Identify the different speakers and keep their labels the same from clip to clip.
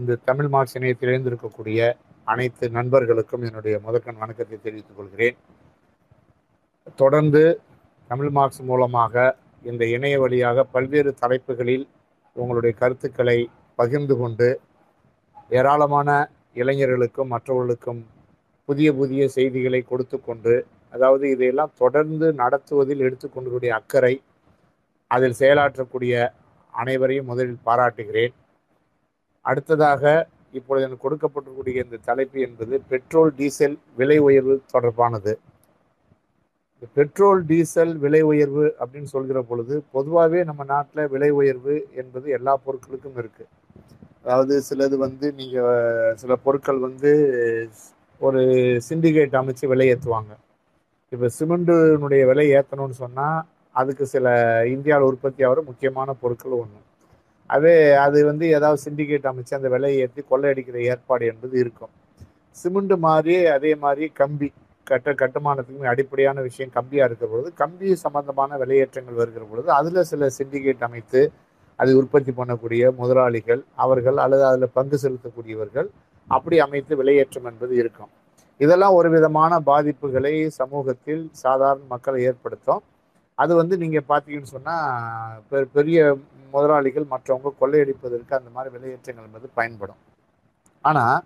Speaker 1: இந்த தமிழ் மார்க்ஸ் இணையத்தில் இணைந்திருக்கக்கூடிய அனைத்து நண்பர்களுக்கும் என்னுடைய முதற்கண் வணக்கத்தை தெரிவித்துக் கொள்கிறேன். தொடர்ந்து தமிழ் மார்க்ஸ் மூலமாக இந்த இணைய வழியாக பல்வேறு தலைப்புகளில் உங்களுடைய கருத்துக்களை பகிர்ந்து கொண்டு ஏராளமான இளைஞர்களுக்கும் மற்றவர்களுக்கும் புதிய புதிய செய்திகளை கொடுத்து கொண்டு அதாவது இதையெல்லாம் தொடர்ந்து நடத்துவதில் எடுத்துக்கொண்டக்கூடிய அக்கறை அதில் செயலாற்றக்கூடிய அனைவரையும் முதலில் பாராட்டுகிறேன். அடுத்ததாக இப்பொழுது எனக்கு கொடுக்கப்பட்டிருக்கூடிய இந்த தலைப்பு என்பது பெட்ரோல் டீசல் விலை உயர்வு தொடர்பானது. இந்த பெட்ரோல் டீசல் விலை உயர்வு அப்படின்னு சொல்கிற பொழுது பொதுவாகவே நம்ம நாட்டில் விலை உயர்வு என்பது எல்லா பொருட்களுக்கும் இருக்குது அதாவது சிலது வந்து நீங்கள் சில பொருட்கள் வந்து ஒரு சிண்டிகேட் அமைச்சு விலை ஏற்றுவாங்க இப்போ சிமெண்ட்டுனுடைய விலை ஏற்றணும்னு சொன்னால் அதுக்கு சில இந்தியாவில் உற்பத்தி ஆகிற முக்கியமான பொருட்கள் ஒன்று அதே அது வந்து ஏதாவது சிண்டிகேட் அமைச்சு அந்த விலையை ஏற்றி கொள்ளையடிக்கிற ஏற்பாடு என்பது இருக்கும். சிமெண்ட் மாதிரி அதே மாதிரி கம்பி கட்ட கட்டுமானத்துக்கும் அடிப்படையான விஷயம் கம்பியாக இருக்கிற பொழுது கம்பி சம்பந்தமான விலையேற்றங்கள் வருகிற பொழுது அதில் சில சிண்டிகேட் அமைத்து அதை உற்பத்தி பண்ணக்கூடிய முதலாளிகள் அவர்கள் அல்லது அதில் பங்கு செலுத்தக்கூடியவர்கள் அப்படி அமைத்து விலையேற்றம் என்பது இருக்கும். இதெல்லாம் ஒரு விதமான பாதிப்புகளை சமூகத்தில் சாதாரண மக்களை ஏற்படுத்தும். அது வந்து நீங்கள் பார்த்தீங்கன்னு சொன்னால் பெரிய முதலாளிகள் மற்றவங்க கொள்ளையடிப்பதற்கு அந்த மாதிரி விலையேற்றங்கள் என்பது பயன்படும். ஆனால்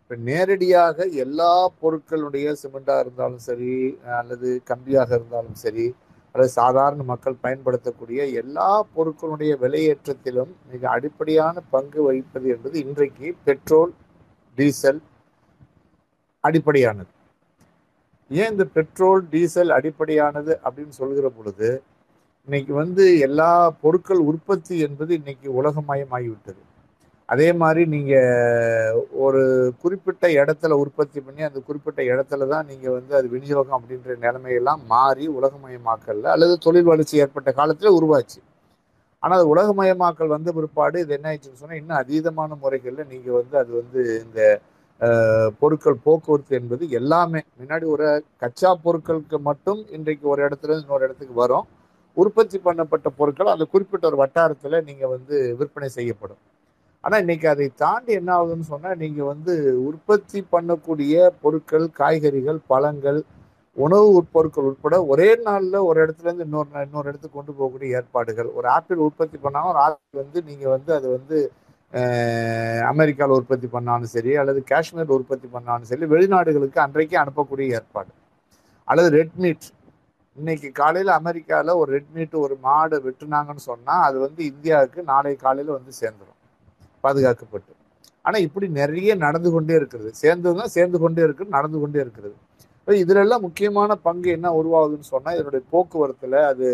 Speaker 1: இப்போ நேரடியாக எல்லா பொருட்களுடைய சிமெண்டாக இருந்தாலும் சரி அல்லது கம்பியாக இருந்தாலும் சரி அல்லது சாதாரண மக்கள் பயன்படுத்தக்கூடிய எல்லா பொருட்களுடைய விலையேற்றத்திலும் மிக அடிப்படையான பங்கு வகிப்பது என்பது இன்றைக்கு பெட்ரோல் டீசல் அடிப்படையானது. ஏன் இந்த பெட்ரோல் டீசல் அடிப்படையானது அப்படின்னு சொல்கிற பொழுது இன்னைக்கு வந்து எல்லா பொருட்கள் உற்பத்தி என்பது இன்னைக்கு உலகமயமாகிவிட்டது. அதே மாதிரி நீங்கள் ஒரு குறிப்பிட்ட இடத்துல உற்பத்தி பண்ணி அந்த குறிப்பிட்ட இடத்துல தான் நீங்கள் வந்து அது விநியோகம் அப்படின்ற நிலைமையெல்லாம் மாறி உலகமயமாக்கல்ல அல்லது தொழில் வளர்ச்சி ஏற்பட்ட காலத்தில் உருவாச்சு. ஆனால் அது உலகமயமாக்கல் வந்த பிற்பாடு இது என்ன ஆயிடுச்சுன்னு சொன்னால் இன்னும் அதீதமான முறைகளில் நீங்கள் வந்து அது வந்து இந்த பொருட்கள் போக்குவரத்து என்பது எல்லாமே. முன்னாடி ஒரு கச்சா பொருட்களுக்கு மட்டும் இன்றைக்கு ஒரு இடத்துல இன்னொரு இடத்துக்கு வரும். உற்பத்தி பண்ணப்பட்ட பொருட்கள் அந்த குறிப்பிட்ட ஒரு வட்டாரத்தில் நீங்கள் வந்து விற்பனை செய்யப்படும். ஆனால் இன்னைக்கு அதை தாண்டி என்ன ஆகுதுன்னு சொன்னால் நீங்கள் வந்து உற்பத்தி பண்ணக்கூடிய பொருட்கள் காய்கறிகள் பழங்கள் உணவு உட்பொருட்கள் உட்பட ஒரே நாளில் ஒரு இடத்துலேருந்து இன்னொரு இன்னொரு இடத்துக்கு கொண்டு போகக்கூடிய ஏற்பாடுகள். ஒரு ஆப்பிள் உற்பத்தி பண்ணாமல் ஒரு ஆப்பிள் வந்து நீங்கள் வந்து அது வந்து அமெரிக்காவில் உற்பத்தி பண்ணாலும் சரி அல்லது காஷ்மீர் உற்பத்தி பண்ணாலும் சரி வெளிநாடுகளுக்கு அன்றைக்கே அனுப்பக்கூடிய ஏற்பாடு. அல்லது ரெட் மீட் இன்னைக்கு காலையில் அமெரிக்காவில் ஒரு ரெட் மீட் ஒரு மாடு வெட்டுனாங்கன்னு சொன்னால் அது வந்து இந்தியாவுக்கு நாளை காலையில் வந்து சேர்ந்துடும் பாதுகாக்கப்பட்டு. ஆனால் இப்படி நிறைய நடந்து கொண்டே இருக்கிறது. சேர்ந்ததுன்னா சேர்ந்து கொண்டே இருக்குது நடந்து கொண்டே இருக்கிறது. இதுலெல்லாம் முக்கியமான பங்கு என்ன உருவாகுதுன்னு சொன்னால் இதனுடைய போக்குவரத்தில் அது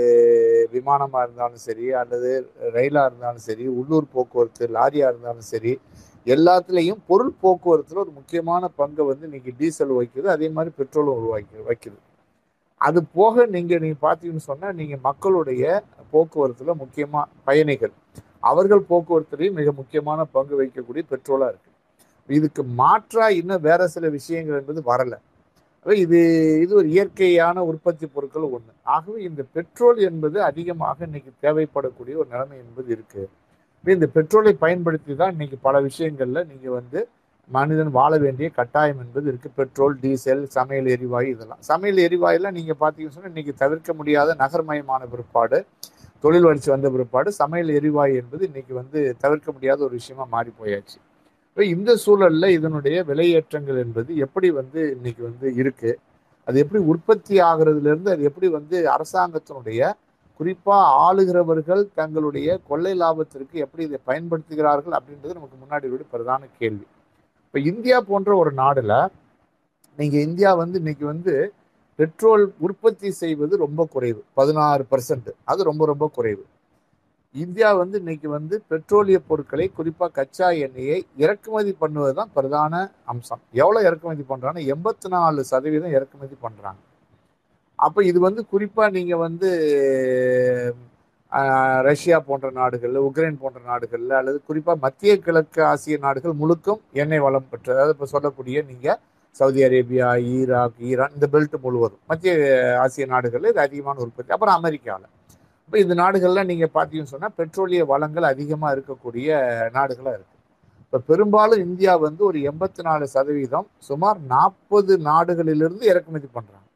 Speaker 1: விமானமாக இருந்தாலும் சரி அல்லது ரயிலாக இருந்தாலும் சரி உள்ளூர் போக்குவரத்து லாரியாக இருந்தாலும் சரி எல்லாத்துலேயும் பொருள் போக்குவரத்தில் ஒரு முக்கியமான பங்கை வந்து இன்னைக்கு டீசல் வைக்குது. அதே மாதிரி பெட்ரோலும் உருவாக்கி வைக்குது. அது போக நீங்கள் நீங்கள் பார்த்தீங்கன்னு சொன்னால் நீங்கள் மக்களுடைய போக்குவரத்தில் முக்கியமாக பயணிகள். அவர்கள் போக்குவரத்துலையும் மிக முக்கியமான பங்கு வைக்கக்கூடிய பெட்ரோலாக இருக்குது இதுக்கு மாற்றாக இன்னும் வேற சில விஷயங்கள் என்பது வரலை. இது இது ஒரு இயற்கையான உற்பத்தி பொருட்கள் ஒன்று ஆகவே இந்த பெட்ரோல் என்பது அதிகமாக இன்னைக்கு தேவைப்படக்கூடிய ஒரு நிலைமை என்பது இருக்கு. இந்த பெட்ரோலை பயன்படுத்தி தான் இன்னைக்கு பல விஷயங்கள்ல நீங்க வந்து மனிதன் வாழ வேண்டிய கட்டாயம் என்பது இருக்கு. பெட்ரோல் டீசல் சமையல் எரிவாயு இதெல்லாம். சமையல் எரிவாயுலாம் நீங்க பார்த்தீங்கன்னு சொன்னா இன்னைக்கு தவிர்க்க முடியாத நகர்மயமான பிற்பாடு தொழில் வளர்ச்சி வந்த பிற்பாடு சமையல் எரிவாயு என்பது இன்னைக்கு வந்து தவிர்க்க முடியாத ஒரு விஷயமா மாறி போயாச்சு. இந்த சூழல்ல இதனுடைய விலையேற்றங்கள் என்பது எப்படி வந்து இன்னைக்கு வந்து இருக்கு? அது எப்படி உற்பத்தி ஆகுறதுல இருந்து அது எப்படி வந்து அரசாங்கத்தினுடைய குறிப்பா ஆளுகிறவர்கள் தங்களுடைய கொள்ளை லாபத்திற்கு எப்படி இதை பயன்படுத்துகிறார்கள் அப்படின்றது நமக்கு முன்னாடி ஒரு பிரதான கேள்வி. இப்போ இந்தியா போன்ற ஒரு நாடுல நீங்க இந்தியா வந்து இன்னைக்கு வந்து பெட்ரோல் உற்பத்தி செய்வது ரொம்ப குறைவு. பதினாறு பர்சன்ட் அது ரொம்ப ரொம்ப குறைவு. இந்தியா வந்து இன்னைக்கு வந்து பெட்ரோலிய பொருட்களை குறிப்பாக கச்சா எண்ணெயை இறக்குமதி பண்ணுவது தான் பிரதான அம்சம். எவ்வளோ இறக்குமதி பண்ணுறாங்கன்னா எண்பத்தி நாலு சதவீதம் இறக்குமதி பண்ணுறாங்க அப்போ இது வந்து குறிப்பாக நீங்கள் வந்து ரஷ்யா போன்ற நாடுகளில் உக்ரைன் போன்ற நாடுகளில் அல்லது குறிப்பாக மத்திய கிழக்கு ஆசிய நாடுகள் முழுக்கும் எண்ணெய் வளம் பெற்று அதாவது இப்போ சொல்லக்கூடிய நீங்கள் சவுதி அரேபியா ஈராக் ஈரான் இந்த பெல்ட் முழுவதும். மத்திய ஆசிய நாடுகளில் இது அதிகமான உற்பத்தி. அப்புறம் அமெரிக்காவில் இப்போ இந்த நாடுகள்லாம் நீங்கள் பார்த்தீங்கன்னு சொன்னால் பெட்ரோலிய வளங்கள் அதிகமாக இருக்கக்கூடிய நாடுகளாக இருக்குது இப்போ பெரும்பாலும் இந்தியா வந்து ஒரு எண்பத்தி நாலு சதவீதம் சுமார் நாற்பது நாடுகளிலிருந்து இறக்குமதி பண்ணுறாங்க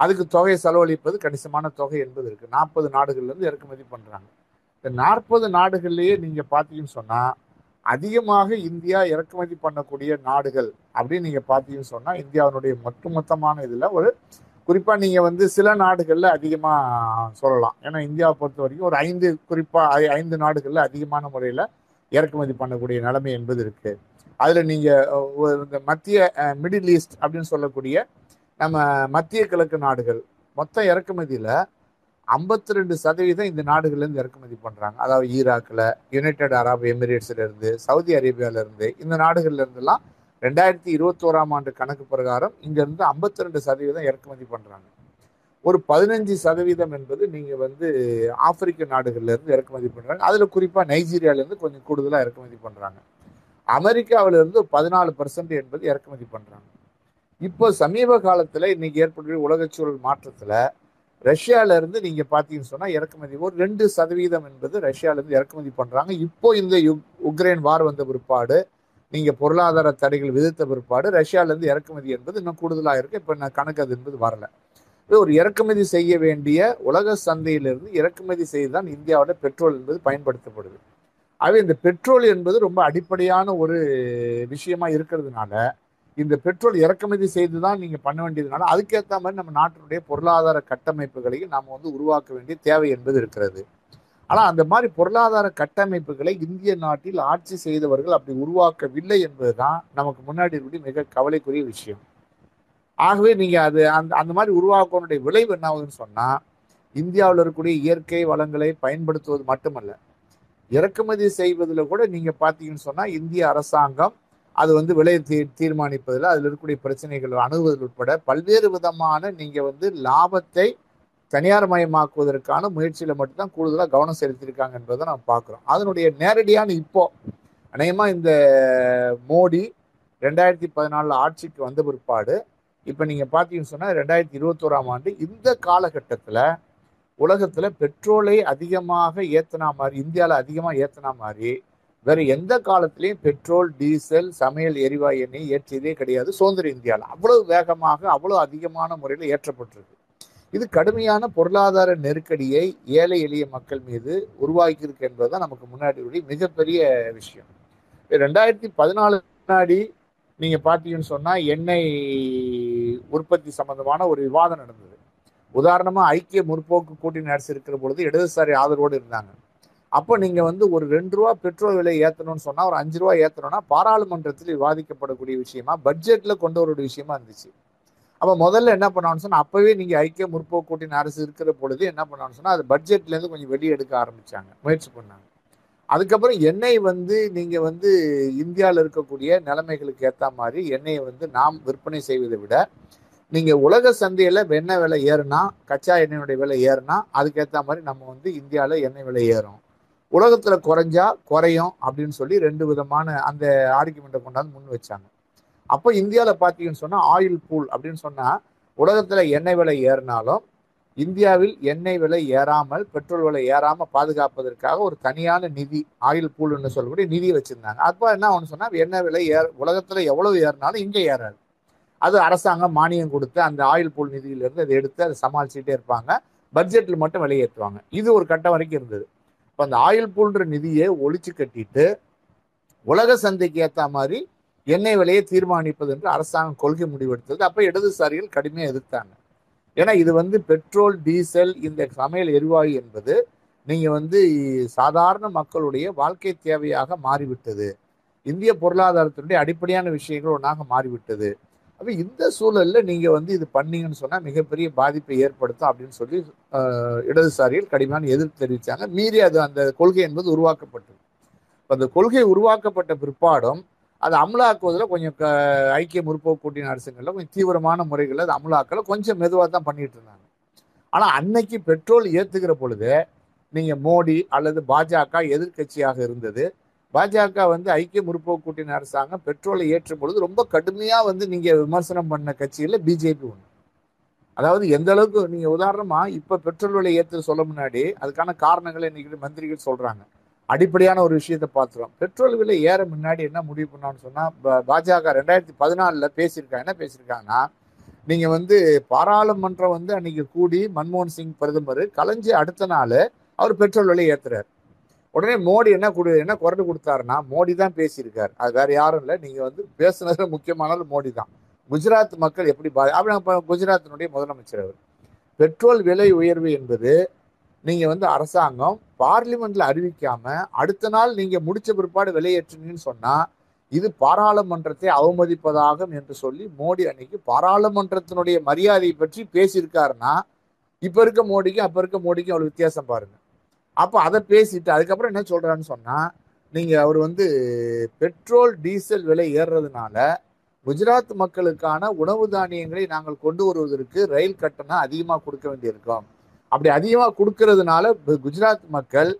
Speaker 1: அதுக்கு தொகையை செலவழிப்பது கணிசமான தொகை என்பது இருக்குது நாற்பது நாடுகள்லேருந்து இறக்குமதி பண்ணுறாங்க இந்த நாற்பது நாடுகள்லேயே நீங்கள் பார்த்தீங்கன்னு சொன்னால் அதிகமாக இந்தியா இறக்குமதி பண்ணக்கூடிய நாடுகள் அப்படின்னு நீங்கள் பார்த்தீங்கன்னு சொன்னால் இந்தியாவினுடைய மட்டுமொத்தமான இதில் ஒரு குறிப்பாக நீங்கள் வந்து சில நாடுகளில் அதிகமாக சொல்லலாம். ஏன்னா இந்தியாவை பொறுத்த வரைக்கும் ஒரு ஐந்து குறிப்பாக ஐந்து நாடுகளில் அதிகமான முறையில் இறக்குமதி பண்ணக்கூடிய நிலைமை என்பது இருக்குது அதில் நீங்கள் இந்த மத்திய மிடில் ஈஸ்ட் அப்படின்னு சொல்லக்கூடிய நம்ம மத்திய கிழக்கு நாடுகள் மொத்த இறக்குமதியில் ஐம்பத்தி ரெண்டு சதவீதம் இந்த நாடுகள்லேருந்து இறக்குமதி பண்ணுறாங்க அதாவது ஈராக்கில் யுனைடெட் அரப் எமிரேட்ஸ்லேருந்து சவுதி அரேபியாவிலேருந்து இந்த நாடுகள்லேருந்துலாம் ரெண்டாயிரத்தி இருபத்தோராம் ஆண்டு கணக்கு பிரகாரம் இங்கேருந்து ஐம்பத்தி ரெண்டு சதவீதம் இறக்குமதி பண்ணுறாங்க ஒரு பதினஞ்சு சதவீதம் என்பது நீங்கள் வந்து ஆப்பிரிக்க நாடுகள்லேருந்து இறக்குமதி பண்ணுறாங்க அதில் குறிப்பாக நைஜீரியாவிலேருந்து கொஞ்சம் கூடுதலாக இறக்குமதி பண்ணுறாங்க அமெரிக்காவிலேருந்து பதினாலு பர்சன்ட் என்பது இறக்குமதி பண்ணுறாங்க இப்போ சமீப காலத்தில் இன்றைக்கி ஏற்பட்டுள்ள உலகச்சூழல் மாற்றத்தில் ரஷ்யால நீங்கள் பார்த்தீங்கன்னு சொன்னால் இறக்குமதி ஒரு ரெண்டு சதவீதம் என்பது ரஷ்யாவிலேருந்து இறக்குமதி பண்ணுறாங்க இப்போ இந்த யுக்- உக்ரைன் வார் வந்த பிற்பாடு நீங்க பொருளாதார தடைகள் விதித்த பிற்பாடு ரஷ்யால இருந்து இறக்குமதி என்பது இன்னும் கூடுதலாக இருக்கு. இப்போ நான் கணக்கு அது என்பது வரல. இது ஒரு இறக்குமதி செய்ய வேண்டிய உலக சந்தையிலிருந்து இறக்குமதி செய்து தான் இந்தியாவோட பெட்ரோல் என்பது பயன்படுத்தப்படுது. ஆகவே இந்த பெட்ரோல் என்பது ரொம்ப அடிப்படையான ஒரு விஷயமா இருக்கிறதுனால இந்த பெட்ரோல் இறக்குமதி செய்து தான் நீங்கள் பண்ண வேண்டியதுனால அதுக்கேற்ற மாதிரி நம்ம நாட்டினுடைய பொருளாதார கட்டமைப்புகளையும் நாம் வந்து உருவாக்க வேண்டிய தேவை என்பது இருக்கிறது. ஆனால் அந்த மாதிரி பொருளாதார கட்டமைப்புகளை இந்திய நாட்டில் ஆட்சி செய்தவர்கள் அப்படி உருவாக்கவில்லை என்பதுதான் நமக்கு முன்னாடி இருக்கக்கூடிய மிக கவலைக்குரிய விஷயம். ஆகவே நீங்கள் அது அந்த அந்த மாதிரி உருவாக்கனுடைய விளைவு என்ன ஆகுதுன்னு இந்தியாவில் இருக்கக்கூடிய இயற்கை வளங்களை பயன்படுத்துவது மட்டுமல்ல. இறக்குமதி செய்வதில் கூட நீங்கள் பார்த்தீங்கன்னு சொன்னால் இந்திய அரசாங்கம் அது வந்து விலையை தீ தீர்மானிப்பதில் அதில் இருக்கக்கூடிய பிரச்சனைகள் அணுகுவதில் உட்பட பல்வேறு விதமான நீங்கள் வந்து லாபத்தை தனியார் மயமாக்குவதற்கான முயற்சியில் மட்டும்தான் கூடுதலாக கவனம் செலுத்தியிருக்காங்க என்பதை நம்ம பார்க்குறோம். அதனுடைய நேரடியான இப்போ அநேகமாக இந்த மோடி ரெண்டாயிரத்தி பதினாலில் ஆட்சிக்கு வந்த பிற்பாடு இப்போ நீங்கள் பார்த்தீங்கன்னு சொன்னால் ரெண்டாயிரத்தி இருபத்தோராம் ஆண்டு இந்த காலகட்டத்தில் உலகத்தில் பெட்ரோலை அதிகமாக ஏற்றினா மாதிரி இந்தியாவில் அதிகமாக ஏற்றினா மாதிரி வேறு எந்த காலத்திலையும் பெட்ரோல் டீசல் சமையல் எரிவாயு எண்ணெய் ஏற்றியதே கிடையாது. சுதந்திர இந்தியாவில் அவ்வளோ வேகமாக அவ்வளோ அதிகமான முறையில் ஏற்றப்பட்டிருக்கு. இது கடுமையான பொருளாதார நெருக்கடியை ஏழை எளிய மக்கள் மீது உருவாக்கியிருக்கு என்பது தான் நமக்கு முன்னாடி மிகப்பெரிய விஷயம். ரெண்டாயிரத்தி பதினாலு முன்னாடி நீங்கள் பார்த்தீங்கன்னு சொன்னால் எண்ணெய் உற்பத்தி சம்பந்தமான ஒரு விவாதம் நடந்தது. உதாரணமாக ஐக்கிய முற்போக்கு கூட்டணி அரசு இருக்கிற பொழுது இடதுசாரி ஆதரவோடு இருந்தாங்க. அப்போ நீங்கள் வந்து ஒரு ரெண்டு ரூபா பெட்ரோல் விலை ஏற்றணும்னு சொன்னால் ஒரு அஞ்சு ரூபா ஏற்றணும்னா பாராளுமன்றத்தில் விவாதிக்கப்படக்கூடிய விஷயமா பட்ஜெட்டில் கொண்டு வர விஷயமா இருந்துச்சு. அப்போ முதல்ல என்ன பண்ணான்னு சொன்னால் அப்போவே நீங்கள் ஐக்கிய முற்போக்கு கூட்டின் அரசு இருக்கிற பொழுது என்ன பண்ணான்னு சொன்னால் அது பட்ஜெட்லேருந்து கொஞ்சம் வெளியே எடுக்க ஆரம்பித்தாங்க முயற்சி பண்ணாங்க. அதுக்கப்புறம் எண்ணெய் வந்து நீங்கள் வந்து இந்தியாவில் இருக்கக்கூடிய நிலைமைகளுக்கு ஏற்ற மாதிரி எண்ணெயை வந்து நாம் விற்பனை செய்வதை விட நீங்கள் உலக சந்தையில் எண்ணெய் விலை ஏறுனா கச்சா எண்ணெயினுடைய விலை ஏறுனா அதுக்கேற்ற மாதிரி நம்ம வந்து இந்தியாவில் எண்ணெய் விலை ஏறும். உலகத்தில் குறைஞ்சா குறையும் அப்படின்னு சொல்லி ரெண்டு விதமான அந்த ஆர்குமெண்ட்டை கொண்டாந்து முன் வச்சாங்க. அப்போ இந்தியாவில் பார்த்தீங்கன்னு சொன்னால் ஆயில் பூல் அப்படின்னு சொன்னால் உலகத்தில் எண்ணெய் விலை ஏறினாலும் இந்தியாவில் எண்ணெய் விலை ஏறாமல் பெட்ரோல் விலை ஏறாமல் பாதுகாப்பதற்காக ஒரு தனியான நிதி ஆயில் பூல்னு சொல்லக்கூடிய நிதி வச்சுருந்தாங்க. அப்போ என்ன ஒன்று சொன்னால் எண்ணெய் விலை ஏற உலகத்தில் எவ்வளவு ஏறினாலும் இங்கே ஏறாது. அது அரசாங்கம் மானியம் கொடுத்து அந்த ஆயில் பூல் நிதியிலிருந்து அதை எடுத்து அதை சமாளிச்சுட்டே இருப்பாங்க. பட்ஜெட்டில் மட்டும் வெளியேற்றுவாங்க இது ஒரு கட்டம் வரைக்கும் இருந்தது. இப்போ அந்த ஆயில் பூல்ன்ற நிதியை ஒழிச்சு கட்டிட்டு உலக சந்தைக்கு ஏற்ற மாதிரி எண்ணெய் விலையை தீர்மானிப்பது என்று அரசாங்கம் கொள்கை முடிவெடுத்தது. அப்போ இடதுசாரிகள் கடுமையாக எதிர்த்தாங்க. ஏன்னா இது வந்து பெட்ரோல் டீசல் இந்த சமையல் எரிவாயு என்பது நீங்கள் வந்து சாதாரண மக்களுடைய வாழ்க்கை தேவையாக மாறிவிட்டது. இந்திய பொருளாதாரத்தினுடைய அடிப்படையான விஷயங்கள் ஒன்றாக மாறிவிட்டது. அப்போ இந்த சூழலில் நீங்கள் வந்து இது பண்ணீங்கன்னு சொன்னால் மிகப்பெரிய பாதிப்பை ஏற்படுத்தும் அப்படின்னு சொல்லி இடதுசாரிகள் கடுமையான எதிர்ப்பு தெரிவித்தாங்க மீறி அது அந்த கொள்கை என்பது உருவாக்கப்பட்டது. அந்த கொள்கை உருவாக்கப்பட்ட பிற்பாடும் அதை அமலாக்குவதில் கொஞ்சம் க ஐக்கிய முற்போக்கு கூட்டணி அரசுகளில் கொஞ்சம் தீவிரமான முறைகளில் அது அமலாக்கலை கொஞ்சம் மெதுவாக தான் பண்ணிட்டு இருந்தாங்க. ஆனால் அன்னைக்கு பெட்ரோல் ஏற்றுக்கிற பொழுது நீங்கள் மோடி அல்லது பாஜக எதிர்க்கட்சியாக இருந்தது. பாஜக வந்து ஐக்கிய முற்போக்கு கூட்டணி அரசாங்கம் பெட்ரோலை ஏற்றும் பொழுது ரொம்ப கடுமையாக வந்து நீங்கள் விமர்சனம் பண்ண கட்சியில் பிஜேபி ஒன்று அதாவது எந்த அளவுக்கு நீங்கள் உதாரணமாக இப்போ பெட்ரோல் விலை ஏற்று சொல்ல முன்னாடி அதுக்கான காரணங்களை இன்னைக்கு மந்திரிகள் சொல்கிறாங்க அடிப்படையான ஒரு விஷயத்தை பார்த்துருவோம் பெட்ரோல் விலை ஏற முன்னாடி என்ன முடிவு பண்ணான்னு சொன்னால் பாஜக ரெண்டாயிரத்தி பதினாலில் பேசியிருக்காங்க என்ன பேசியிருக்காங்கன்னா நீங்கள் வந்து பாராளுமன்றம் வந்து அன்னைக்கு கூடி மன்மோகன் சிங் பிரதமர் கலைஞ்சு அடுத்த நாள் அவர் பெட்ரோல் விலை ஏத்துறாரு. உடனே மோடி என்ன கொடு என்ன குரல் கொடுத்தாருன்னா மோடி தான் பேசியிருக்காரு. அது வேற யாரும் இல்லை. நீங்கள் வந்து பேசுனதுல முக்கியமானது மோடி தான். குஜராத் மக்கள் எப்படி பா அப்படி குஜராத்தினுடைய முதலமைச்சர் அவர். பெட்ரோல் விலை உயர்வு என்பது நீங்கள் வந்து அரசாங்கம் பார்லிமெண்ட்ல அறிவிக்காம அடுத்த நாள் நீங்கள் முடிச்ச பிற்பாடு விலையேற்றுனீங்கன்னு சொன்னால் இது பாராளுமன்றத்தை அவமதிப்பதாகும் என்று சொல்லி மோடி அன்னைக்கு பாராளுமன்றத்தினுடைய மரியாதையை பற்றி பேசியிருக்காருன்னா இப்போ இருக்க மோடிக்கும் அப்போ இருக்க மோடிக்கும் அவ்வளோ வித்தியாசம் பாருங்க. அப்போ அதை பேசிட்டு அதுக்கப்புறம் என்ன சொல்கிறான்னு சொன்னால் நீங்கள் அவர் வந்து பெட்ரோல் டீசல் விலை ஏறுறதுனால குஜராத் மக்களுக்கான உணவு தானியங்களை நாங்கள் கொண்டு வருவதற்கு ரயில் கட்டணம் அதிகமாக கொடுக்க வேண்டியிருக்கோம். அப்படி அதிகமாக கொடுக்கறதுனால குஜராத் மக்கள்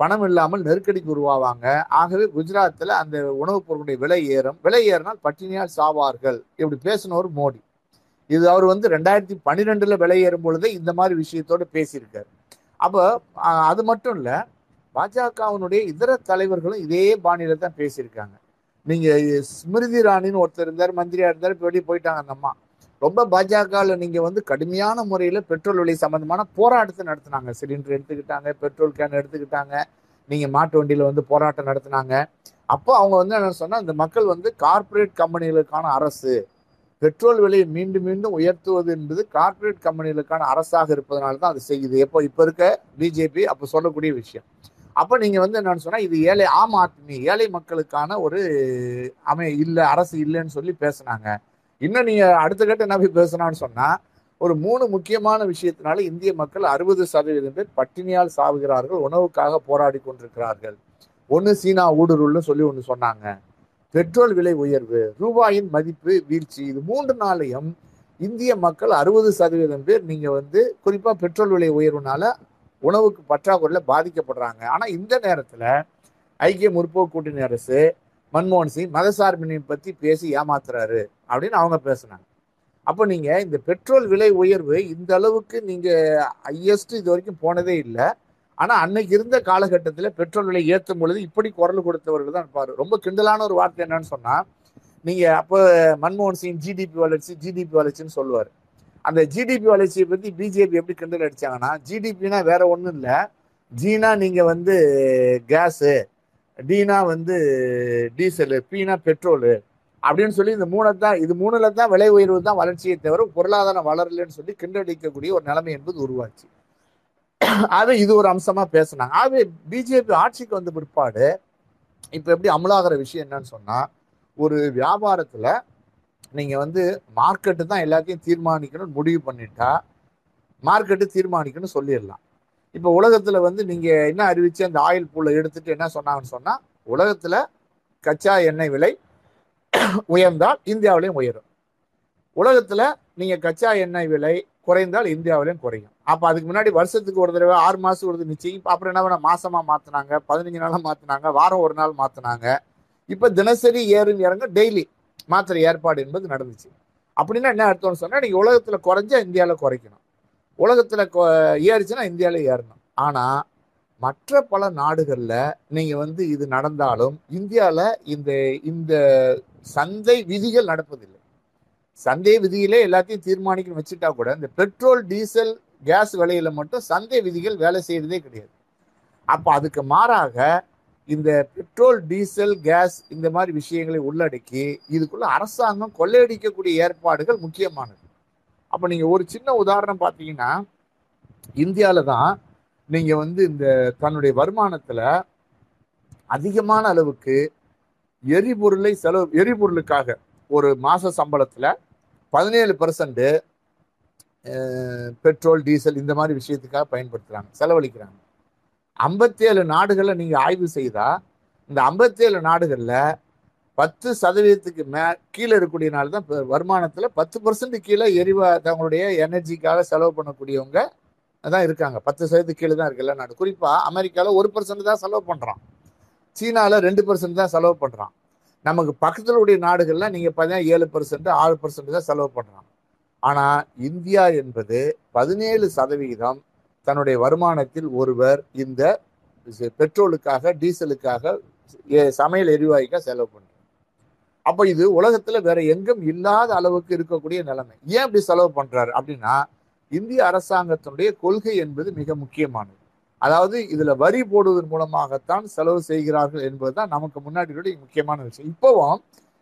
Speaker 1: பணம் இல்லாமல் நெருக்கடிக்கு உருவாவாங்க. ஆகவே குஜராத்தில் அந்த உணவுப் பொருளுடைய விலை ஏறும். விலை ஏறினால் பட்டினியால் சாவார்கள். இப்படி பேசினவர் மோடி. இது அவர் வந்து ரெண்டாயிரத்தி பன்னிரெண்டில் விலை ஏறும் பொழுதே இந்த மாதிரி விஷயத்தோடு பேசியிருக்காரு. அப்போ அது மட்டும் இல்லை பாஜகவினுடைய இதர தலைவர்களும் இதே பாணியில் தான் பேசியிருக்காங்க. நீங்கள் ஸ்மிருதி ராணின்னு ஒருத்தர் இருந்தார் மந்திரியாக இருந்தார் இப்போ வெளியே போயிட்டாங்க அந்த அம்மா. ரொம்ப பாஜகவில் நீங்கள் வந்து கடுமையான முறையில் பெட்ரோல் விலை சம்பந்தமான போராட்டத்தை நடத்தினாங்க. சிலிண்டர் எடுத்துக்கிட்டாங்க பெட்ரோல் கேன் எடுத்துக்கிட்டாங்க. நீங்கள் மாட்டு வண்டியில் வந்து போராட்டம் நடத்தினாங்க. அப்போ அவங்க வந்து என்ன சொன்னால் இந்த மக்கள் வந்து கார்ப்பரேட் கம்பெனிகளுக்கான அரசு. பெட்ரோல் விலையை மீண்டும் மீண்டும் உயர்த்துவது என்பது கார்ப்பரேட் கம்பெனிகளுக்கான அரசாக இருப்பதனால தான் அது செய்யுது. எப்போ? இப்போ இருக்க பிஜேபி அப்போ சொல்லக்கூடிய விஷயம். அப்போ நீங்கள் வந்து என்னன்னு சொன்னால் இது ஏழை ஆம் ஆத்மி ஏழை மக்களுக்கான ஒரு அமை இல்லை அரசு இல்லைன்னு சொல்லி பேசுனாங்க. இன்னும் நீங்க அடுத்த கட்ட என்ன போய் பேசுனான்னு சொன்னா ஒரு மூணு முக்கியமான விஷயத்தினால இந்திய மக்கள் அறுபது சதவீதம் பேர் பட்டினியால் சாவுகிறார்கள் உணவுக்காக போராடி கொண்டிருக்கிறார்கள். ஒன்று சீனா ஊடுருள்னு சொல்லி ஒன்று சொன்னாங்க. பெட்ரோல் விலை உயர்வு ரூபாயின் மதிப்பு வீழ்ச்சி இது மூன்று நாளையும் இந்திய மக்கள் அறுபது சதவீதம் பேர் நீங்க வந்து குறிப்பா பெட்ரோல் விலை உயர்வுனால உணவுக்கு பற்றாக்குறையில் பாதிக்கப்படுறாங்க. ஆனால் இந்த நேரத்தில் ஐக்கிய முற்போக்கு கூட்டணி அரசு மன்மோகன் சிங் மதசார்பினை பற்றி பேசி ஏமாத்துறாரு அப்படின்னு அவங்க பேசுனாங்க. அப்போ நீங்கள் இந்த பெட்ரோல் விலை உயர்வு இந்த அளவுக்கு நீங்கள் ஹையஸ்ட் இது வரைக்கும் போனதே இல்லை. ஆனால் அன்னைக்கு இருந்த காலகட்டத்தில் பெட்ரோல் விலை ஏற்றும் பொழுது இப்படி குரல் கொடுத்தவர்கள் தான் இருப்பார். ரொம்ப கிண்டலான ஒரு வார்த்தை என்னன்னு சொன்னால் நீங்கள் அப்போ மன்மோகன் சிங் ஜிடிபி வளர்ச்சி ஜிடிபி வளர்ச்சின்னு சொல்லுவார். அந்த ஜிடிபி வளர்ச்சியை பற்றி பிஜேபி எப்படி கிண்டல் அடிச்சாங்கன்னா ஜிடிபினா வேற ஒன்றும் இல்லை. ஜீனா நீங்கள் வந்து கேஸு டீனா வந்து டீசலு பீனா பெட்ரோலு அப்படின்னு சொல்லி இந்த மூணை தான் இது மூணுல தான் விலை உயர்வு தான் வளர்ச்சியை தவிர பொருளாதாரம் வளரலன்னு சொல்லி கிண்டடிக்கக்கூடிய ஒரு நிலைமை என்பது உருவாச்சு. அது இது ஒரு அம்சமா பேசினாங்க. ஆகவே பிஜேபி ஆட்சிக்கு வந்த பிற்பாடு இப்போ எப்படி அமலாகிற விஷயம் என்னன்னு சொன்னா ஒரு வியாபாரத்துல நீங்க வந்து மார்க்கெட்டு தான் எல்லாத்தையும் தீர்மானிக்கணும்னு முடிவு பண்ணிட்டா மார்க்கெட்டு தீர்மானிக்கணும்னு சொல்லிடலாம். இப்போ உலகத்தில் வந்து நீங்கள் என்ன அறிவிச்சு அந்த ஆயில் பூலை எடுத்துட்டு என்ன சொன்னாங்கன்னு சொன்னால் உலகத்தில் கச்சா எண்ணெய் விலை உயர்ந்தால் இந்தியாவிலையும் உயரும். உலகத்தில் நீங்கள் கச்சா எண்ணெய் விலை குறைந்தால் இந்தியாவிலையும் குறையும். அப்போ அதுக்கு முன்னாடி வருஷத்துக்கு ஒரு தடவை ஆறு மாதம் ஒரு நிச்சயம். இப்போ அப்புறம் என்ன பண்ண மாசமாக மாற்றினாங்க பதினஞ்சு நாளாக மாற்றினாங்க வாரம் ஒரு நாள் மாற்றினாங்க இப்போ தினசரி ஏறும் இறங்க டெய்லி மாத்திரை ஏற்பாடு என்பது நடந்துச்சு. அப்படின்னா என்ன அர்த்தம்னு சொன்னால் நீங்கள் உலகத்தில் குறைஞ்சா இந்தியாவில் குறைக்கணும். உலகத்தில் கொ- ஏறுச்சுன்னா இந்தியாவில் ஏறணும். ஆனால் மற்ற பல நாடுகளில் நீங்கள் வந்து இது நடந்தாலும் இந்தியாவில் இந்த இந்த சந்தை விதிகள் நடப்பதில்லை. சந்தை விதியிலே எல்லாத்தையும் தீர்மானிக்கணும் வச்சுட்டா கூட இந்த பெட்ரோல் டீசல் கேஸ் விலையில மட்டும் சந்தை விதிகள் வேலை செய்கிறதே கிடையாது. அப்போ அதுக்கு மாறாக இந்த பெட்ரோல் டீசல் கேஸ் இந்த மாதிரி விஷயங்களை உள்ளடக்கி இதுக்குள்ள அரசாங்கம் கொள்ளையடிக்கக்கூடிய ஏற்பாடுகள் முக்கியமானது. அப்ப நீங்க ஒரு சின்ன உதாரணம் பார்த்தீங்கன்னா இந்தியால தான் நீங்க வந்து இந்த தன்னுடைய வருமானத்துல அதிகமான அளவுக்கு எரிபொருளை செலவு எரிபொருளுக்காக ஒரு மாச சம்பளத்துல பதினேழு பர்சன்ட் பெட்ரோல் டீசல் இந்த மாதிரி விஷயத்துக்காக பயன்படுத்துறாங்க செலவழிக்கிறாங்க. ஐம்பத்தேழு நாடுகளை நீங்க ஆய்வு செய்தா இந்த ஐம்பத்தேழு நாடுகளில் பத்து சதவீதத்துக்கு மே கீழே இருக்கக்கூடிய நாள் தான் இப்போ வருமானத்தில் பத்து பர்சன்ட் கீழே எரிவா தங்களுடைய எனர்ஜிக்காக செலவு பண்ணக்கூடியவங்க தான் இருக்காங்க. பத்து சதவீதத்துக்கு கீழே தான் இருக்குல்ல நாடு. குறிப்பாக அமெரிக்காவில் ஒரு பர்சன்ட் தான் செலவு பண்ணுறான் சீனாவில் ரெண்டு பர்சன்ட் தான் செலவு பண்ணுறான் நமக்கு பக்கத்தில் உடைய நாடுகளில் நீங்கள் பார்த்தீங்கன்னா ஏழு பர்சன்ட் ஆறு பர்சன்ட் தான் செலவு பண்ணுறான் ஆனால் இந்தியா என்பது பதினேழு சதவீதம் தன்னுடைய வருமானத்தில் ஒருவர் இந்த பெட்ரோலுக்காக டீசலுக்காக சமையல் எரிவாயுக்காக செலவு பண்றோம் அப்ப இது உலகத்துல வேற எங்கும் இல்லாத அளவுக்கு இருக்கக்கூடிய நிலைமை. ஏன் அப்படி செலவு பண்றாரு? அப்படின்னா இந்திய அரசாங்கத்தினுடைய கொள்கை என்பது மிக முக்கியமானது. அதாவது இதுல வரி போடுவதன் மூலமாகத்தான் செலவு செய்கிறார்கள் என்பதுதான் நமக்கு முன்னாடி முக்கியமான விஷயம். இப்போவும்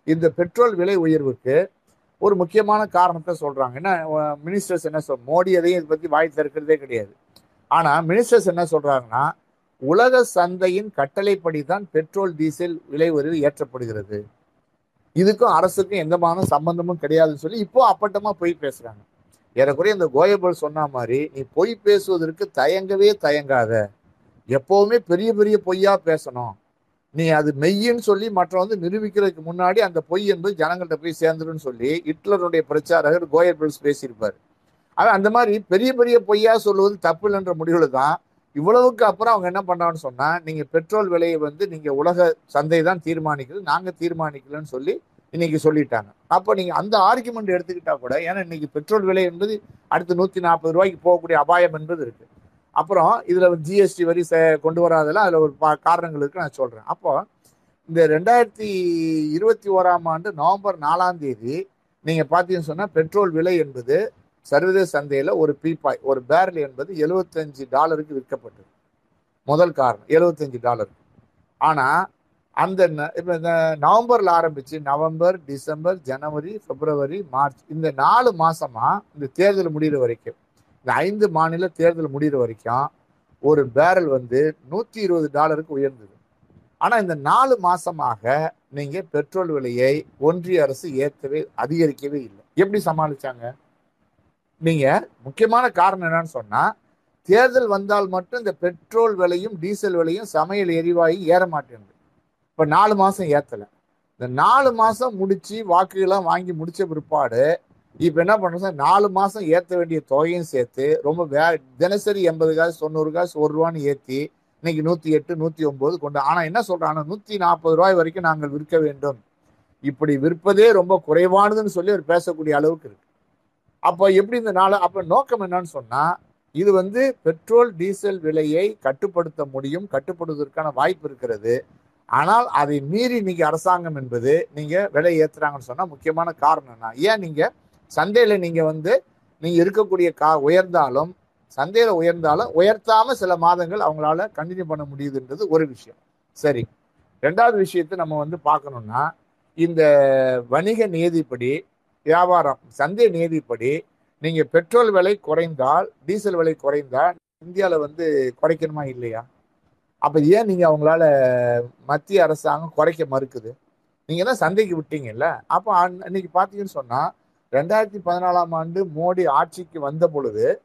Speaker 1: இந்த பெட்ரோல் விலை உயர்வுக்கு ஒரு முக்கியமான காரணத்தை சொல்றாங்க. என்ன மினிஸ்டர்ஸ் என்ன சொல் மோடி எதையும் இதை பத்தி வாய் திறக்கிறதே கிடையாது. ஆனா மினிஸ்டர்ஸ் என்ன சொல்றாங்கன்னா உலக சந்தையின் கட்டளைப்படி தான் பெட்ரோல் டீசல் விலை உயர்வு ஏற்றப்படுகிறது இதுக்கும் அரசுக்கும் எந்த மாதிரி சம்பந்தமும் கிடையாதுன்னு சொல்லி இப்போ அப்பட்டமா பொய் பேசுறாங்க. ஏறக்குறைய இந்த கோயபல் சொன்ன மாதிரி நீ பொய் பேசுவதற்கு தயங்கவே தயங்காத. எப்பவுமே பெரிய பெரிய பொய்யா பேசணும். நீ அது மெய்யின்னு சொல்லி மற்ற வந்து நிரூபிக்கிறதுக்கு முன்னாடி அந்த பொய் என்பது ஜனங்கள்கிட்ட போய் சேர்ந்துருன்னு சொல்லி ஹிட்லருடைய பிரச்சாரகர் கோயபல்ஸ் பேசியிருப்பார். ஆனால் அந்த மாதிரி பெரிய பெரிய பொய்யா சொல்லுவது தப்பு இல்லைன்ற முடிவில் தான் இவ்வளவுக்கு அப்புறம் அவங்க என்ன பண்ணான்னு சொன்னா நீங்க பெட்ரோல் விலையை வந்து நீங்க உலக சந்தை தான் தீர்மானிக்கிறது நாங்க தீர்மானிக்கலன்னு சொல்லி இன்னைக்கு சொல்லிட்டாங்க. அப்போ நீங்க அந்த ஆர்குமெண்ட் எடுத்துக்கிட்டா கூட ஏன்னா இன்னைக்கு பெட்ரோல் விலை என்பது அடுத்து நூத்தி நாற்பது ரூபாய்க்கு போகக்கூடிய அபாயம் என்பது இருக்கு. அப்புறம் இதுல ஜிஎஸ்டி வரி கொண்டு வராதெல்லாம் அதுல ஒரு பா- காரணங்கள் இருக்கு நான் சொல்றேன். அப்போ இந்த ரெண்டாயிரத்தி இருபத்தி ஓராம் ஆண்டு நவம்பர் நாலாம் தேதி நீங்க பாத்தீங்கன்னு சொன்னா பெட்ரோல் விலை என்பது சர்வதேச சந்தையில் ஒரு பீப்பாய் ஒரு பேரல் என்பது 75 டாலருக்கு விற்கப்பட்டது. முதல் காரணம் 75 டாலர் ஆனால் அந்த இப்போ இப்ப இந்த நவம்பரில் ஆரம்பிச்சு நவம்பர் டிசம்பர் ஜனவரி பிப்ரவரி மார்ச் இந்த நாலு மாதமாக இந்த தேர்தல் முடிகிற வரைக்கும் இந்த ஐந்து மாநில தேர்தல் முடிகிற வரைக்கும் ஒரு பேரல் வந்து நூற்றி இருபது டாலருக்கு உயர்ந்தது. ஆனால் இந்த நாலு மாசமாக நீங்கள் பெட்ரோல் விலையை ஒன்றிய அரசு ஏற்றவே அதிகரிக்கவே இல்லை. எப்படி சமாளிச்சாங்க? நீங்க முக்கியமான காரணம் என்னன்னு சொன்னா தேர்தல் வந்தால் மட்டும் இந்த பெட்ரோல் விலையும் டீசல் விலையும் சமையல் எரிவாயு ஏற மாட்டேங்குது. இப்ப நாலு மாசம் ஏத்தல. இந்த நாலு மாசம் முடிச்சு வாக்குகள்லாம் வாங்கி முடிச்ச பிற்பாடு இப்ப என்ன பண்றோம் நாலு மாசம் ஏத்த வேண்டிய தொகையும் சேர்த்து ரொம்ப வே தினசரி எண்பது காசு தொண்ணூறு காசு ஒரு ரூபான்னு ஏத்தி இன்னைக்கு நூத்தி எட்டு நூத்தி ஒன்பது கொண்டு ஆனா என்ன சொல்றாங்க நூத்தி நாற்பது ரூபாய் வரைக்கும் நாங்கள் விற்க வேண்டும். இப்படி விற்பதே ரொம்ப குறைவானதுன்னு சொல்லி அவர் பேசக்கூடிய அளவுக்கு இருக்கு. அப்போ எப்படி இந்த நாள் அப்போ நோக்கம் என்னன்னு சொன்னால் இது வந்து பெட்ரோல் டீசல் விலையை கட்டுப்படுத்த முடியும் கட்டுப்படுவதற்கான வாய்ப்பு இருக்கிறது. ஆனால் அதை மீறி நீங்கள் அரசாங்கம் என்பது நீங்கள் விலை ஏற்றுறாங்கன்னு சொன்னால் முக்கியமான காரணம் என்ன? ஏன் நீங்கள் சந்தையில் நீங்கள் வந்து நீங்கள் இருக்கக்கூடிய கா உயர்ந்தாலும் சந்தையில் உயர்ந்தாலும் உயர்த்தாமல் சில மாதங்கள் அவங்களால கண்டினியூ பண்ண முடியுதுன்றது ஒரு விஷயம். சரி. ரெண்டாவது விஷயத்தை நம்ம வந்து பார்க்கணும்னா இந்த வணிக நியதிப்படி வியாபாரம். சந்தை நீதிப்படி நீங்கள் பெட்ரோல் விலை குறைந்தால் டீசல் விலை குறைந்தால் இந்தியாவில் வந்து குறைக்கணுமா இல்லையா? அப்போ ஏன் நீங்கள் அவங்களால மத்திய அரசாங்கம் குறைக்க மறுக்குது? நீங்கள் தான் சந்தைக்கு விட்டீங்கல்ல? அப்போ அன்- அன்னைக்கு பார்த்தீங்கன்னு சொன்னால் ரெண்டாயிரத்தி பதினாலாம் ஆண்டு மோடி ஆட்சிக்கு வந்த பொழுது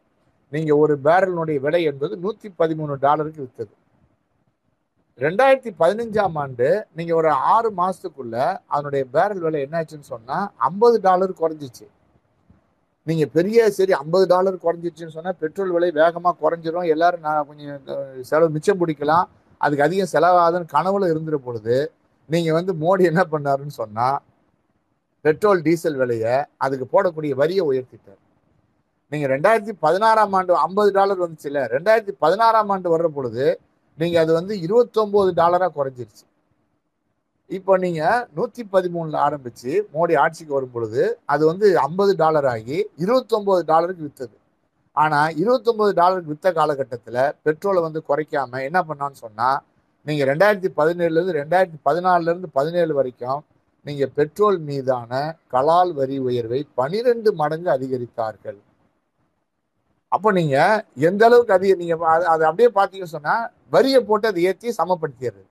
Speaker 1: நீங்கள் ஒரு பேரலினுடைய விலை என்பது நூற்றி பதிமூணு டாலருக்கு விற்றது ரெண்டாயிரத்தி பதினஞ்சாம் ஆண்டு நீங்கள் ஒரு ஆறு மாதத்துக்குள்ள அதனுடைய பேரல் விலை என்னாச்சுன்னு சொன்னால் ஐம்பது டாலர் குறைஞ்சிச்சு. நீங்கள் பெரிய சரி ஐம்பது டாலர் குறைஞ்சிச்சுன்னு சொன்னால் பெட்ரோல் விலை வேகமாக குறைஞ்சிரும். எல்லாரும் நான் கொஞ்சம் செலவு மிச்சம் பிடிக்கலாம். அதுக்கு அதிகம் செலவாகுதுன்னு கனவுல இருந்துற பொழுது நீங்கள் வந்து மோடி என்ன பண்ணாருன்னு சொன்னால் பெட்ரோல் டீசல் விலையை அதுக்கு போடக்கூடிய வரியை உயர்த்திட்டார். நீங்கள் ரெண்டாயிரத்தி பதினாறாம் ஆண்டு ஐம்பது டாலர் வந்துச்சுல்ல ரெண்டாயிரத்தி பதினாறாம் ஆண்டு வர்ற பொழுது நீங்கள் அது வந்து இருபத்தொம்போது டாலராக குறைஞ்சிருச்சு. இப்போ நீங்கள் நூற்றி பதிமூணுல ஆரம்பித்து மோடி ஆட்சிக்கு வரும் பொழுது அது வந்து ஐம்பது டாலர் ஆகி இருபத்தொம்போது டாலருக்கு விற்றது ஆனால் இருபத்தொம்போது டாலருக்கு விற்ற காலகட்டத்தில் பெட்ரோலை வந்து குறைக்காமல் என்ன பண்ணான்னு சொன்னால் நீங்கள் ரெண்டாயிரத்தி பதினேழுலேருந்து ரெண்டாயிரத்தி பதினாலுலேருந்து பதினேழு வரைக்கும் நீங்கள் பெட்ரோல் மீதான கலால் வரி உயர்வை பனிரெண்டு மடங்கு அதிகரித்தார்கள். அப்போ நீங்க எந்த அளவுக்கு அதிக நீங்க அதை அப்படியே பார்த்தீங்கன்னு சொன்னா வரியை போட்டு அதை ஏற்றி சமப்படுத்திடுறது.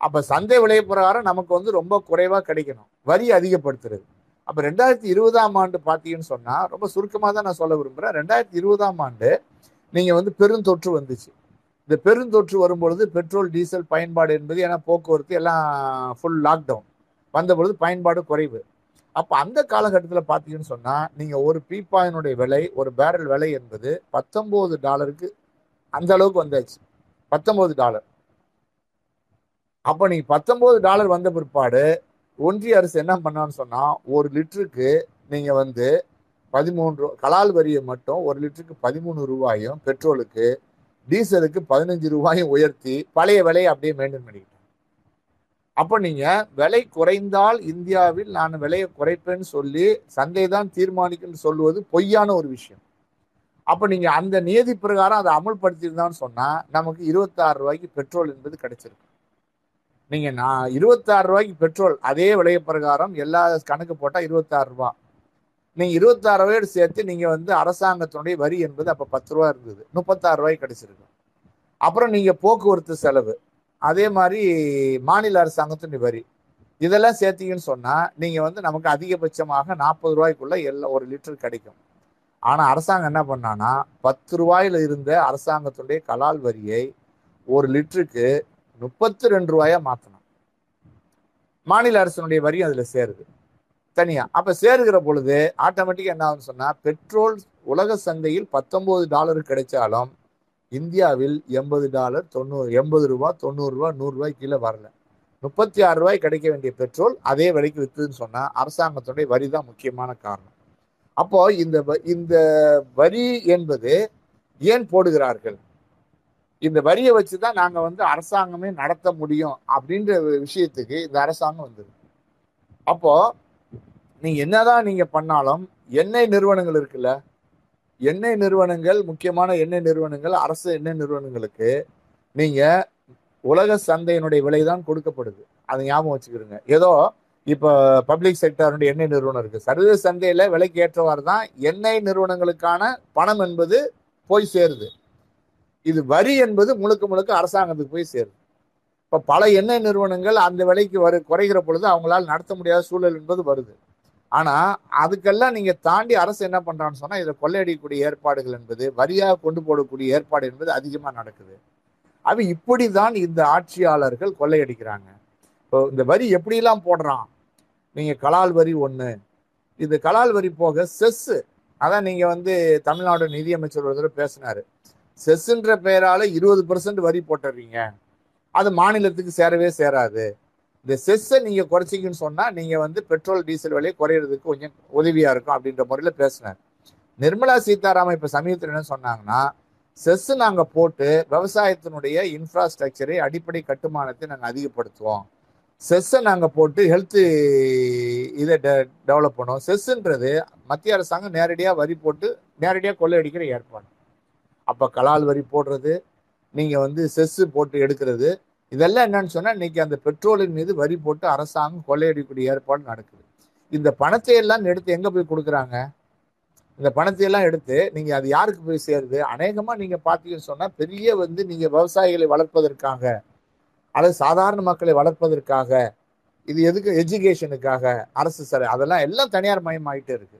Speaker 1: அப்ப சந்தை விலை பிரகாரம் நமக்கு வந்து ரொம்ப குறைவா கிடைக்கணும். வரி அதிகப்படுத்துறது. அப்ப ரெண்டாயிரத்தி இருபதாம் ஆண்டு பார்த்தீங்கன்னு சொன்னா ரொம்ப சுருக்கமாக தான் நான் சொல்ல விரும்புறேன். ரெண்டாயிரத்தி இருபதாம் ஆண்டு நீங்க வந்து பெருந்தொற்று வந்துச்சு. இந்த பெருந்தொற்று வரும்பொழுது பெட்ரோல் டீசல் பயன்பாடு என்பது ஏன்னா போக்குவரத்து எல்லாம் ஃபுல் லாக்டவுன் வந்த பொழுது பயன்பாடு குறைவு. அப்ப அந்த காலகட்டத்தில் பார்த்தீங்கன்னு சொன்னா நீங்க ஒரு பீப்பாயினுடைய விலை ஒரு பேரல் விலை என்பது பத்தொன்பது டாலருக்கு அந்த அளவுக்கு வந்தாச்சு. பத்தொன்பது டாலர். அப்ப நீங்கள் பத்தொன்பது டாலர் வந்த பிற்பாடு ஒன்றிய அரசு என்ன பண்ணான்னு சொன்னா ஒரு லிட்டருக்கு நீங்க வந்து பதிமூன்று கலால் வரியை மட்டும் ஒரு லிட்டருக்கு பதிமூணு ரூபாயும் பெட்ரோலுக்கு டீசலுக்கு பதினஞ்சு ரூபாயும் உயர்த்தி பழைய விலையை அப்படியே மெயின்டைன் பண்ணிக்கிட்டு அப்போ நீங்கள் விலை குறைந்தால் இந்தியாவில் நான் விலையை குறைப்பேன்னு சொல்லி சந்தை தான் தீர்மானிக்கும்னு சொல்லுவது பொய்யான ஒரு விஷயம். அப்போ நீங்கள் அந்த நியதி பிரகாரம் அதை அமல்படுத்தியிருந்தான்னு சொன்னால் நமக்கு இருபத்தாறு ரூபாய்க்கு பெட்ரோல் என்பது கிடைச்சிருக்கு. நீங்கள் நான் இருபத்தாறு ரூபாய்க்கு பெட்ரோல் அதே விலை பிரகாரம் எல்லா கணக்கு போட்டால் இருபத்தாறு ரூபா. நீங்கள் இருபத்தாறு ரூபாயோடு சேர்த்து நீங்கள் வந்து அரசாங்கத்தினுடைய வரி என்பது அப்போ பத்து ரூபா இருந்தது. முப்பத்தாறு ரூபாய்க்கு கிடைச்சிருக்கு. அப்புறம் நீங்கள் போக்குவரத்து செலவு. அதே மாதிரி மாநில அரசாங்கத்தின் வரி இதெல்லாம் சேர்த்தீங்கன்னு சொன்னால் நீங்கள் வந்து நமக்கு அதிகபட்சமாக நாற்பது ரூபாய்க்குள்ள எல்லா ஒரு லிட்டர் கிடைக்கும். ஆனால் அரசாங்கம் என்ன பண்ணானா பத்து ரூபாயில் இருந்த அரசாங்கத்துடைய கலால் வரியை ஒரு லிட்டருக்கு முப்பத்தி ரெண்டு ரூபாயா மாற்றணும் மாநில அரசனுடைய வரி அதில் சேருது. தனியாக அப்போ சேருகிற பொழுது ஆட்டோமேட்டிக்காக என்ன ஆகுதுன்னு சொன்னால் பெட்ரோல் உலக சந்தையில் பத்தொம்போது டாலர் கிடைச்சாலும் இந்தியாவில் எண்பது டாலர் தொண்ணூறு எண்பது ரூபா தொண்ணூறு ரூபா நூறு கீழே வரல. முப்பத்தி ஆறு ரூபாய் கிடைக்க வேண்டிய பெட்ரோல் அதே விலைக்கு விற்றுதுன்னு சொன்னால் அரசாங்கத்துடைய வரி தான் முக்கியமான காரணம். அப்போ இந்த வ- இந்த வரி என்பது ஏன் போடுகிறார்கள்? இந்த வரியை வச்சு தான் நாங்கள் வந்து அரசாங்கமே நடத்த முடியும் அப்படின்ற விஷயத்துக்கு இந்த அரசாங்கம் வந்தது. அப்போ நீங்க என்னதான் நீங்க பண்ணாலும் எண்ணெய் நிறுவனங்கள் இருக்குல்ல எண்ணெய் நிறுவனங்கள் முக்கியமான எண்ணெய் நிறுவனங்கள் அரசு எண்ணெய் நிறுவனங்களுக்கு நீங்க உலக சந்தையினுடைய விலை தான் கொடுக்கப்படுது. அதை ஞாபகம் வச்சுக்கிறோங்க ஏதோ இப்போ பப்ளிக் செக்டருடைய எண்ணெய் நிறுவனம் இருக்குது சர்வதேச சந்தையில் விலைக்கு ஏற்றவாறு தான் எண்ணெய் நிறுவனங்களுக்கான பணம் என்பது போய் சேருது. இது வரி என்பது முழுக்க முழுக்க அரசாங்கத்துக்கு போய் சேருது. இப்போ பல எண்ணெய் நிறுவனங்கள் அந்த விலைக்கு வரு குறைகிற பொழுது அவங்களால் நடத்த முடியாத சூழல் என்பது வருது. ஆனா அதுக்கெல்லாம் நீங்க தாண்டி அரசு என்ன பண்றான்னு சொன்னா இதை கொள்ளையடிக்கக்கூடிய ஏற்பாடுகள் என்பது வரியாக கொண்டு போடக்கூடிய ஏற்பாடு என்பது அதிகமா நடக்குது. அது இப்படிதான் இந்த ஆட்சியாளர்கள் கொள்ளையடிக்கிறாங்க. இப்போ இந்த வரி எப்படிலாம் போடுறான்? நீங்க கலால் வரி ஒண்ணு. இது கலால் வரி போக செஸ்ஸு அதான் நீங்க வந்து தமிழ்நாடு நிதியமைச்சர் ஒரு தடவை பேசினாரு. செஸ்ன்ற பெயரால இருபது பெர்சன்ட் வரி போட்டுறீங்க. அது மாநிலத்துக்கு சேரவே சேராது. இந்த செஸ்ஸை நீங்க குறைச்சிங்கன்னு சொன்னா நீங்க வந்து பெட்ரோல் டீசல் விலையை குறையிறதுக்கு கொஞ்சம் உதவியா இருக்கும் அப்படின்ற முறையில பேசினார். நிர்மலா சீதாராமன் இப்ப சமீபத்தில் என்ன சொன்னாங்கன்னா செஸ் நாங்க போட்டு விவசாயத்தினுடைய இன்ஃப்ராஸ்ட்ரக்சரை அடிப்படை கட்டுமானத்தை நாங்க அதிகப்படுத்துவோம். செஸ்ஸை நாங்க போட்டு ஹெல்த்து இதை டெவலப் பண்ணுவோம். செஸ்ன்றது மத்திய அரசாங்கம் நேரடியா வரி போட்டு நேரடியா கொள்ளையடிக்கிற ஏற்பாடு. அப்ப கலால் வரி போடுறது நீங்க வந்து செஸ் போட்டு எடுக்கிறது இதெல்லாம் என்னன்னு சொன்னால் இன்னைக்கு அந்த பெட்ரோலின் மீது வரி போட்டு அரசாங்கம் கொள்ளையடிக்கூடிய ஏற்பாடு நடக்குது. இந்த பணத்தை எல்லாம் எடுத்து எங்கே போய் கொடுக்குறாங்க? இந்த பணத்தை எல்லாம் எடுத்து நீங்கள் அது யாருக்கு போய் சேருது? அநேகமாக நீங்கள் பார்த்தீங்கன்னு சொன்னால் பெரிய வந்து நீங்கள் விவசாயிகளை வளர்ப்பதற்காக அல்லது சாதாரண மக்களை வளர்ப்பதற்காக இது எதுக்கு? எஜுகேஷனுக்காக அரசு சரி அதெல்லாம் எல்லாம் தனியார் மயமாயிட்டே இருக்கு.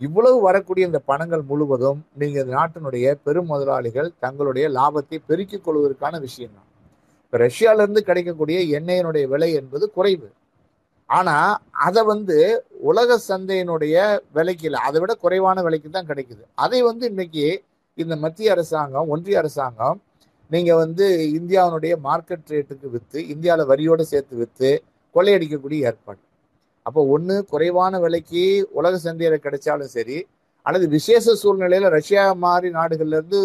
Speaker 1: இவ்வளவு வரக்கூடிய இந்த பணங்கள் முழுவதும் நீங்கள் இந்த நாட்டினுடைய பெரும் முதலாளிகள் தங்களுடைய லாபத்தை பெருக்கிக் கொள்வதற்கான விஷயம் தான் இப்போ ரஷ்யாவிலேருந்து கிடைக்கக்கூடிய எண்ணெயினுடைய விலை என்பது குறைவு. ஆனால் அதை வந்து உலக சந்தையினுடைய விலைக்கு இல்லை அதை விட குறைவான விலைக்கு தான் கிடைக்குது. அதை வந்து இன்னைக்கு இந்த மத்திய அரசாங்கம் ஒன்றிய அரசாங்கம் நீங்கள் வந்து இந்தியாவினுடைய மார்க்கெட் ரேட்டுக்கு விற்று இந்தியாவில் வரியோடு சேர்த்து விற்று கொள்ளையடிக்கக்கூடிய ஏற்பாடு. அப்போ ஒன்று குறைவான விலைக்கு உலக சந்தையில் கிடைச்சாலும் சரி அல்லது விசேஷ சூழ்நிலையில் ரஷ்யா மாதிரி நாடுகள்லேருந்து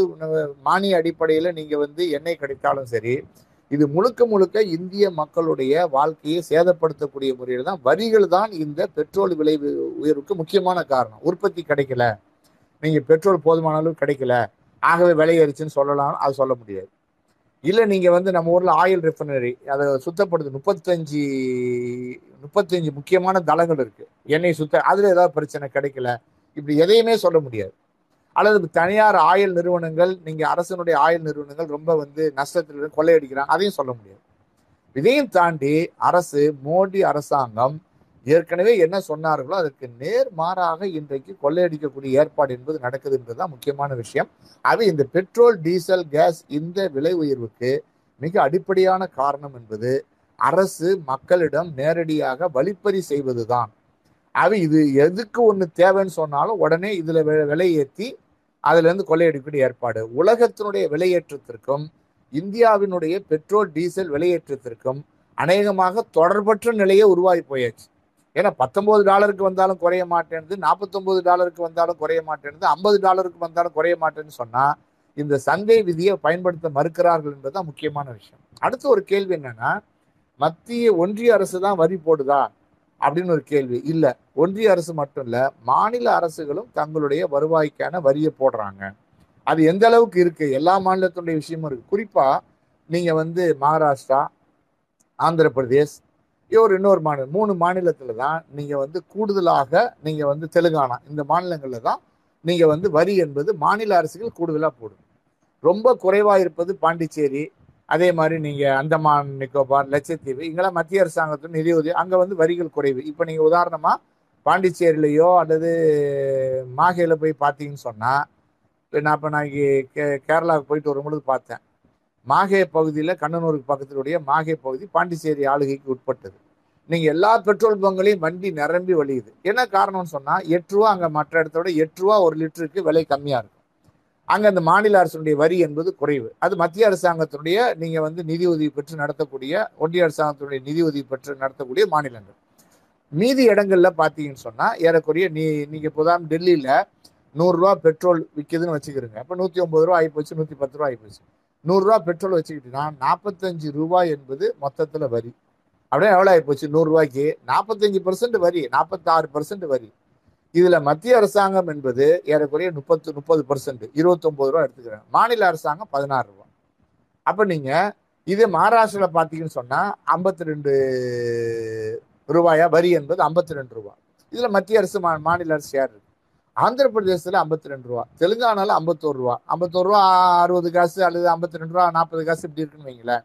Speaker 1: மானிய அடிப்படையில் நீங்கள் வந்து எண்ணெய் கிடைத்தாலும் சரி இது முழுக்க முழுக்க இந்திய மக்களுடைய வாழ்க்கையை சேதப்படுத்தக்கூடிய முறையில் தான் வரிகள் தான் இந்த பெட்ரோல் விலை உயர்வுக்கு முக்கியமான காரணம். உற்பத்தி கிடைக்கல. நீங்கள் பெட்ரோல் போதுமான அளவு கிடைக்கல. ஆகவே விலையறிச்சுன்னு சொல்லலாம் அது சொல்ல முடியாது. இல்லை நீங்கள் வந்து நம்ம ஊரில் ஆயில் ரிஃபைனரி அதை சுத்தப்படுது முப்பத்தஞ்சு முப்பத்தஞ்சு முக்கியமான தளங்கள் இருக்குது எண்ணெய் சுத்த அதில் ஏதாவது பிரச்சனை கிடைக்கல. இப்படி எதையுமே சொல்ல முடியாது. அல்லது தனியார் ஆயில் நிறுவனங்கள் நீங்க அரசனுடைய ஆயில் நிறுவனங்கள் ரொம்ப வந்து நஷ்டத்தில் கொள்ளையடிக்கிறாங்க அதையும் சொல்ல முடியாது. இதையும் தாண்டி அரசு மோடி அரசாங்கம் ஏற்கனவே என்ன சொன்னார்களோ அதற்கு நேர் மாறாக இன்றைக்கு கொள்ளையடிக்கக்கூடிய ஏற்பாடு என்பது நடக்குது என்பதுதான் முக்கியமான விஷயம். அது இந்த பெட்ரோல் டீசல் கேஸ் இந்த விலை உயர்வுக்கு மிக அடிப்படையான காரணம் என்பது அரசு மக்களிடம் நேரடியாக வழிப்பறி செய்வதுதான். அது இது எதுக்கு ஒன்று தேவைன்னு சொன்னாலும் உடனே இதில் விலை ஏற்றி அதுல ஏற்பாடு. உலகத்தினுடைய விலையேற்றத்திற்கும் இந்தியாவினுடைய பெட்ரோல் டீசல் விலையேற்றத்திற்கும் அநேகமாக தொடர்பற்ற நிலையே உருவாகி போயாச்சு. ஏன்னா பத்தொன்பது டாலருக்கு வந்தாலும் குறைய மாட்டேன்து நாற்பத்தொம்பது டாலருக்கு வந்தாலும் குறைய மாட்டேன்து ஐம்பது டாலருக்கு வந்தாலும் குறைய மாட்டேன்னு சொன்னால் இந்த சந்தை விதியை பயன்படுத்த மறுக்கிறார்கள் என்பதுதான் முக்கியமான விஷயம். அடுத்து ஒரு கேள்வி என்னன்னா மத்திய ஒன்றிய அரசு தான் வரி போடுதா? அப்படின்னு ஒரு கேள்வி. இல்லை ஒன்றிய அரசு மட்டும் இல்லை மாநில அரசுகளும் தங்களுடைய வருவாய்க்கான வரியை போடுறாங்க. அது எந்த அளவுக்கு இருக்கு? எல்லா மாநிலத்தினுடைய விஷயமும் இருக்கு. குறிப்பா நீங்க வந்து மகாராஷ்டிரா ஆந்திர பிரதேஷ் ஒரு இன்னொரு மாநிலம் மூணு மாநிலத்தில் தான் நீங்கள் வந்து கூடுதலாக நீங்கள் வந்து தெலுங்கானா இந்த மாநிலங்களில் தான் நீங்கள் வந்து வரி என்பது மாநில அரசுகள் கூடுதலாக போடும் ரொம்ப குறைவாக இருப்பது பாண்டிச்சேரி அதே மாதிரி நீங்கள் அந்தமான் நிக்கோபார் லட்சத்தீவு இங்கெல்லாம் மத்திய அரசாங்கத்தின் நிதியுதவி அங்கே வந்து வரிகள் குறைவு. இப்போ நீங்கள் உதாரணமாக பாண்டிச்சேரியிலையோ அல்லது மாஹேல போய் பார்த்தீங்கன்னு சொன்னால் இப்போ நான் இப்போ நான் இங்கே கே கேரளாவுக்கு போயிட்டு வரும்பொழுது பார்த்தேன். மாஹே பகுதியில் கண்ணனூருக்கு பக்கத்தினுடைய மாஹே பகுதி பாண்டிச்சேரி ஆளுகைக்கு உட்பட்டது. நீங்கள் எல்லா பெட்ரோல் பங்க்லையும் வண்டி நிரம்பி வழியுது. என்ன காரணம்னு சொன்னால் எட்டு ரூபா அங்கே மற்ற இடத்தோட எட்டு ரூபா ஒரு லிட்டருக்கு விலை கம்மியாக இருக்கும். அங்கே அந்த மாநில அரசுடைய வரி என்பது குறைவு. அது மத்திய அரசாங்கத்தினுடைய நீங்கள் வந்து நிதி உதவி பெற்று நடத்தக்கூடிய ஒன்றிய அரசாங்கத்தினுடைய நிதி உதவி பெற்று நடத்தக்கூடிய மாநிலங்கள். மீதி இடங்களில் பார்த்தீங்கன்னு சொன்னால் ஏறக்குறைய நீ நீங்கள் இப்போதான் டெல்லியில் நூறுரூவா பெட்ரோல் விற்கிதுன்னு வச்சுக்கிறோங்க. அப்போ நூற்றி ஒம்பது ரூபா ஆகிப்போச்சு நூற்றி பத்து ரூபா ஆகிப்போச்சு நூறுரூவா பெட்ரோல் வச்சுக்கிட்டீங்கன்னா நாற்பத்தஞ்சு ரூபாய் என்பது மொத்தத்தில் வரி. அப்படியே எவ்வளோ ஆகிப்போச்சு நூறுரூவாய்க்கு நாற்பத்தஞ்சு பர்சன்ட் வரி நாற்பத்தாறு பர்சன்ட் வரி. இதில் மத்திய அரசாங்கம் என்பது ஏறக்குறைய முப்பத்து முப்பது பர்சன்ட் இருபத்தொம்பது ரூபா எடுத்துக்கிறேன் மாநில அரசாங்கம் பதினாறு ரூபா. அப்போ நீங்கள் இது மகாராஷ்டிராவில் பார்த்தீங்கன்னு சொன்னால் ஐம்பத்தி ரெண்டு ரூபாயா? வரி என்பது ஐம்பத்தி ரெண்டு ரூபா. இதில் மத்திய அரசு மா மாநில அரசு யார் இருக்கு? ஆந்திர பிரதேசத்துல ஐம்பத்தி ரெண்டு ரூபா. தெலுங்கானால ஐம்பத்தோரு ரூபா. ஐம்பத்தோரு ரூபா அறுபது காசு அல்லது ஐம்பத்தி ரெண்டு ரூபா நாற்பது காசு இப்படி இருக்குன்னு வைங்களேன்.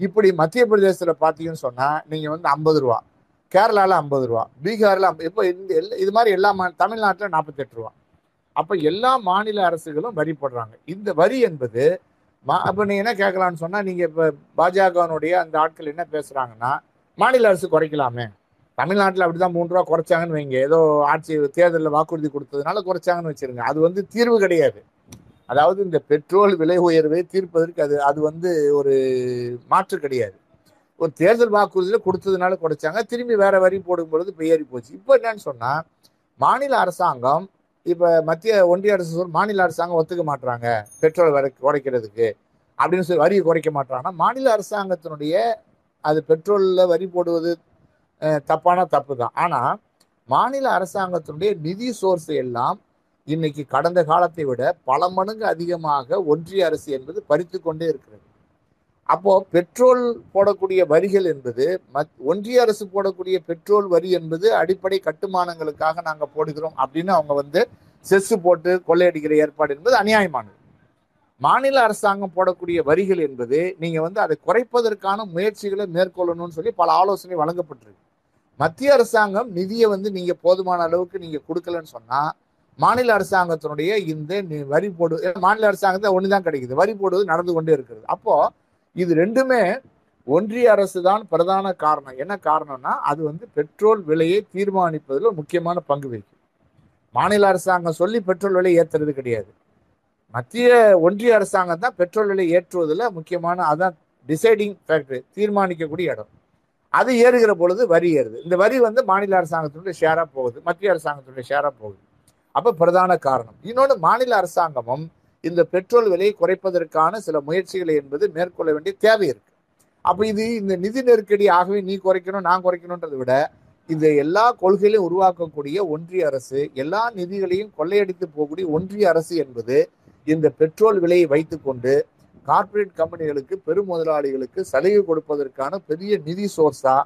Speaker 1: இப்படி மத்திய பிரதேசத்தில் பார்த்தீங்கன்னு சொன்னால் நீங்கள் வந்து ஐம்பது ரூபா. கேரளாவில் ஐம்பது ரூபா பீகாரில் இப்போ இந்த இது மாதிரி எல்லா மா தமிழ்நாட்டில் நாற்பத்தெட்டு ரூபா. அப்போ எல்லா மாநில அரசுகளும் வரி போடுறாங்க. இந்த வரி என்பது மா அப்போ நீங்கள் என்ன கேட்கலான்னு சொன்னால் நீங்கள் இப்போ பாஜகனுடைய அந்த ஆட்கள் என்ன பேசுகிறாங்கன்னா மாநில அரசு குறைக்கலாமே. தமிழ்நாட்டில் அப்படி தான் மூன்று ரூபா குறைச்சாங்கன்னு வைங்க. ஏதோ ஆட்சி தேர்தலில் வாக்குறுதி கொடுத்ததுனால குறைச்சாங்கன்னு வச்சிருங்க. அது வந்து தீர்வு கிடையாது. அதாவது இந்த பெட்ரோல் விலை உயர்வை தீர்ப்பதற்கு அது அது வந்து ஒரு மாற்று கிடையாது. ஒரு தேர்தல் வாக்குறுதியில் கொடுத்ததுனால குறைச்சாங்க. திரும்பி வேற வரி போடும் பொழுது இப்போ ஏறி போச்சு. இப்போ என்னன்னு சொன்னால் மாநில அரசாங்கம் இப்போ மத்திய ஒன்றிய அரசு சொல் மாநில அரசாங்கம் ஒத்துக்க மாட்டுறாங்க பெட்ரோல் வர குறைக்கிறதுக்கு அப்படின்னு சொல்லி வரியை குறைக்க மாட்டாங்கன்னா மாநில அரசாங்கத்தினுடைய அது பெட்ரோலில் வரி போடுவது தப்பான தப்பு தான் ஆனால் மாநில அரசாங்கத்தினுடைய நிதி சோர்ஸ் எல்லாம் இன்னைக்கு கடந்த காலத்தை விட பல மடங்கு அதிகமாக ஒன்றிய அரசு என்பது பறித்து கொண்டே இருக்கிறது. அப்போ பெட்ரோல் போடக்கூடிய வரிகள் என்பது மத் ஒன்றிய அரசு போடக்கூடிய பெட்ரோல் வரி என்பது அடிப்படை கட்டுமானங்களுக்காக நாங்கள் போடுகிறோம் அப்படின்னு அவங்க வந்து செஸ்ஸு போட்டு கொள்ளையடிக்கிற ஏற்பாடு என்பது அநியாயமானது. மாநில அரசாங்கம் போடக்கூடிய வரிகள் என்பது நீங்க வந்து அதை குறைப்பதற்கான முயற்சிகளை மேற்கொள்ளணும்னு சொல்லி பல ஆலோசனை வழங்கப்பட்டிருக்கு. மத்திய அரசாங்கம் நிதியை வந்து நீங்க போதுமான அளவுக்கு நீங்க கொடுக்கலன்னு சொன்னா மாநில அரசாங்கத்தினுடைய இந்த வரி போடு மாநில அரசாங்கத்தை தான் கிடைக்குது. வரி போடுவது நடந்து கொண்டே இருக்கிறது. அப்போ இது ரெண்டுமே ஒன்றிய அரசு தான் பிரதான காரணம். என்ன காரணம்னா அது வந்து பெட்ரோல் விலையை தீர்மானிப்பதில் முக்கியமான பங்கு வகிக்கும். மாநில அரசாங்கம் சொல்லி பெட்ரோல் விலை ஏற்றுறது கிடையாது. மத்திய ஒன்றிய அரசாங்கம் தான் பெட்ரோல் விலை ஏற்றுவதில் முக்கியமான அதான் டிசைடிங் ஃபேக்டரி தீர்மானிக்கக்கூடிய இடம். அது ஏறுகிற பொழுது வரி ஏறுது. இந்த வரி வந்து மாநில அரசாங்கத்தினுடைய ஷேராக போகுது மத்திய அரசாங்கத்தினுடைய ஷேராக போகுது. அப்போ பிரதான காரணம். இன்னொன்று மாநில அரசாங்கமும் இந்த பெட்ரோல் விலையை குறைப்பதற்கான சில முயற்சிகளை என்பது மேற்கொள்ள வேண்டிய தேவை இருக்கு. அப்போ இது இந்த நிதி நெருக்கடி ஆகவே நீ குறைக்கணும் நான் குறைக்கணுன்றதை விட இந்த எல்லா கொள்கைகளையும் உருவாக்கக்கூடிய ஒன்றிய அரசு எல்லா நிதிகளையும் கொள்ளையடித்து போகக்கூடிய ஒன்றிய அரசு என்பது இந்த பெட்ரோல் விலையை வைத்துக்கொண்டு கார்ப்பரேட் கம்பெனிகளுக்கு பெரும் முதலாளிகளுக்கு சலுகை கொடுப்பதற்கான பெரிய நிதி சோர்ஸா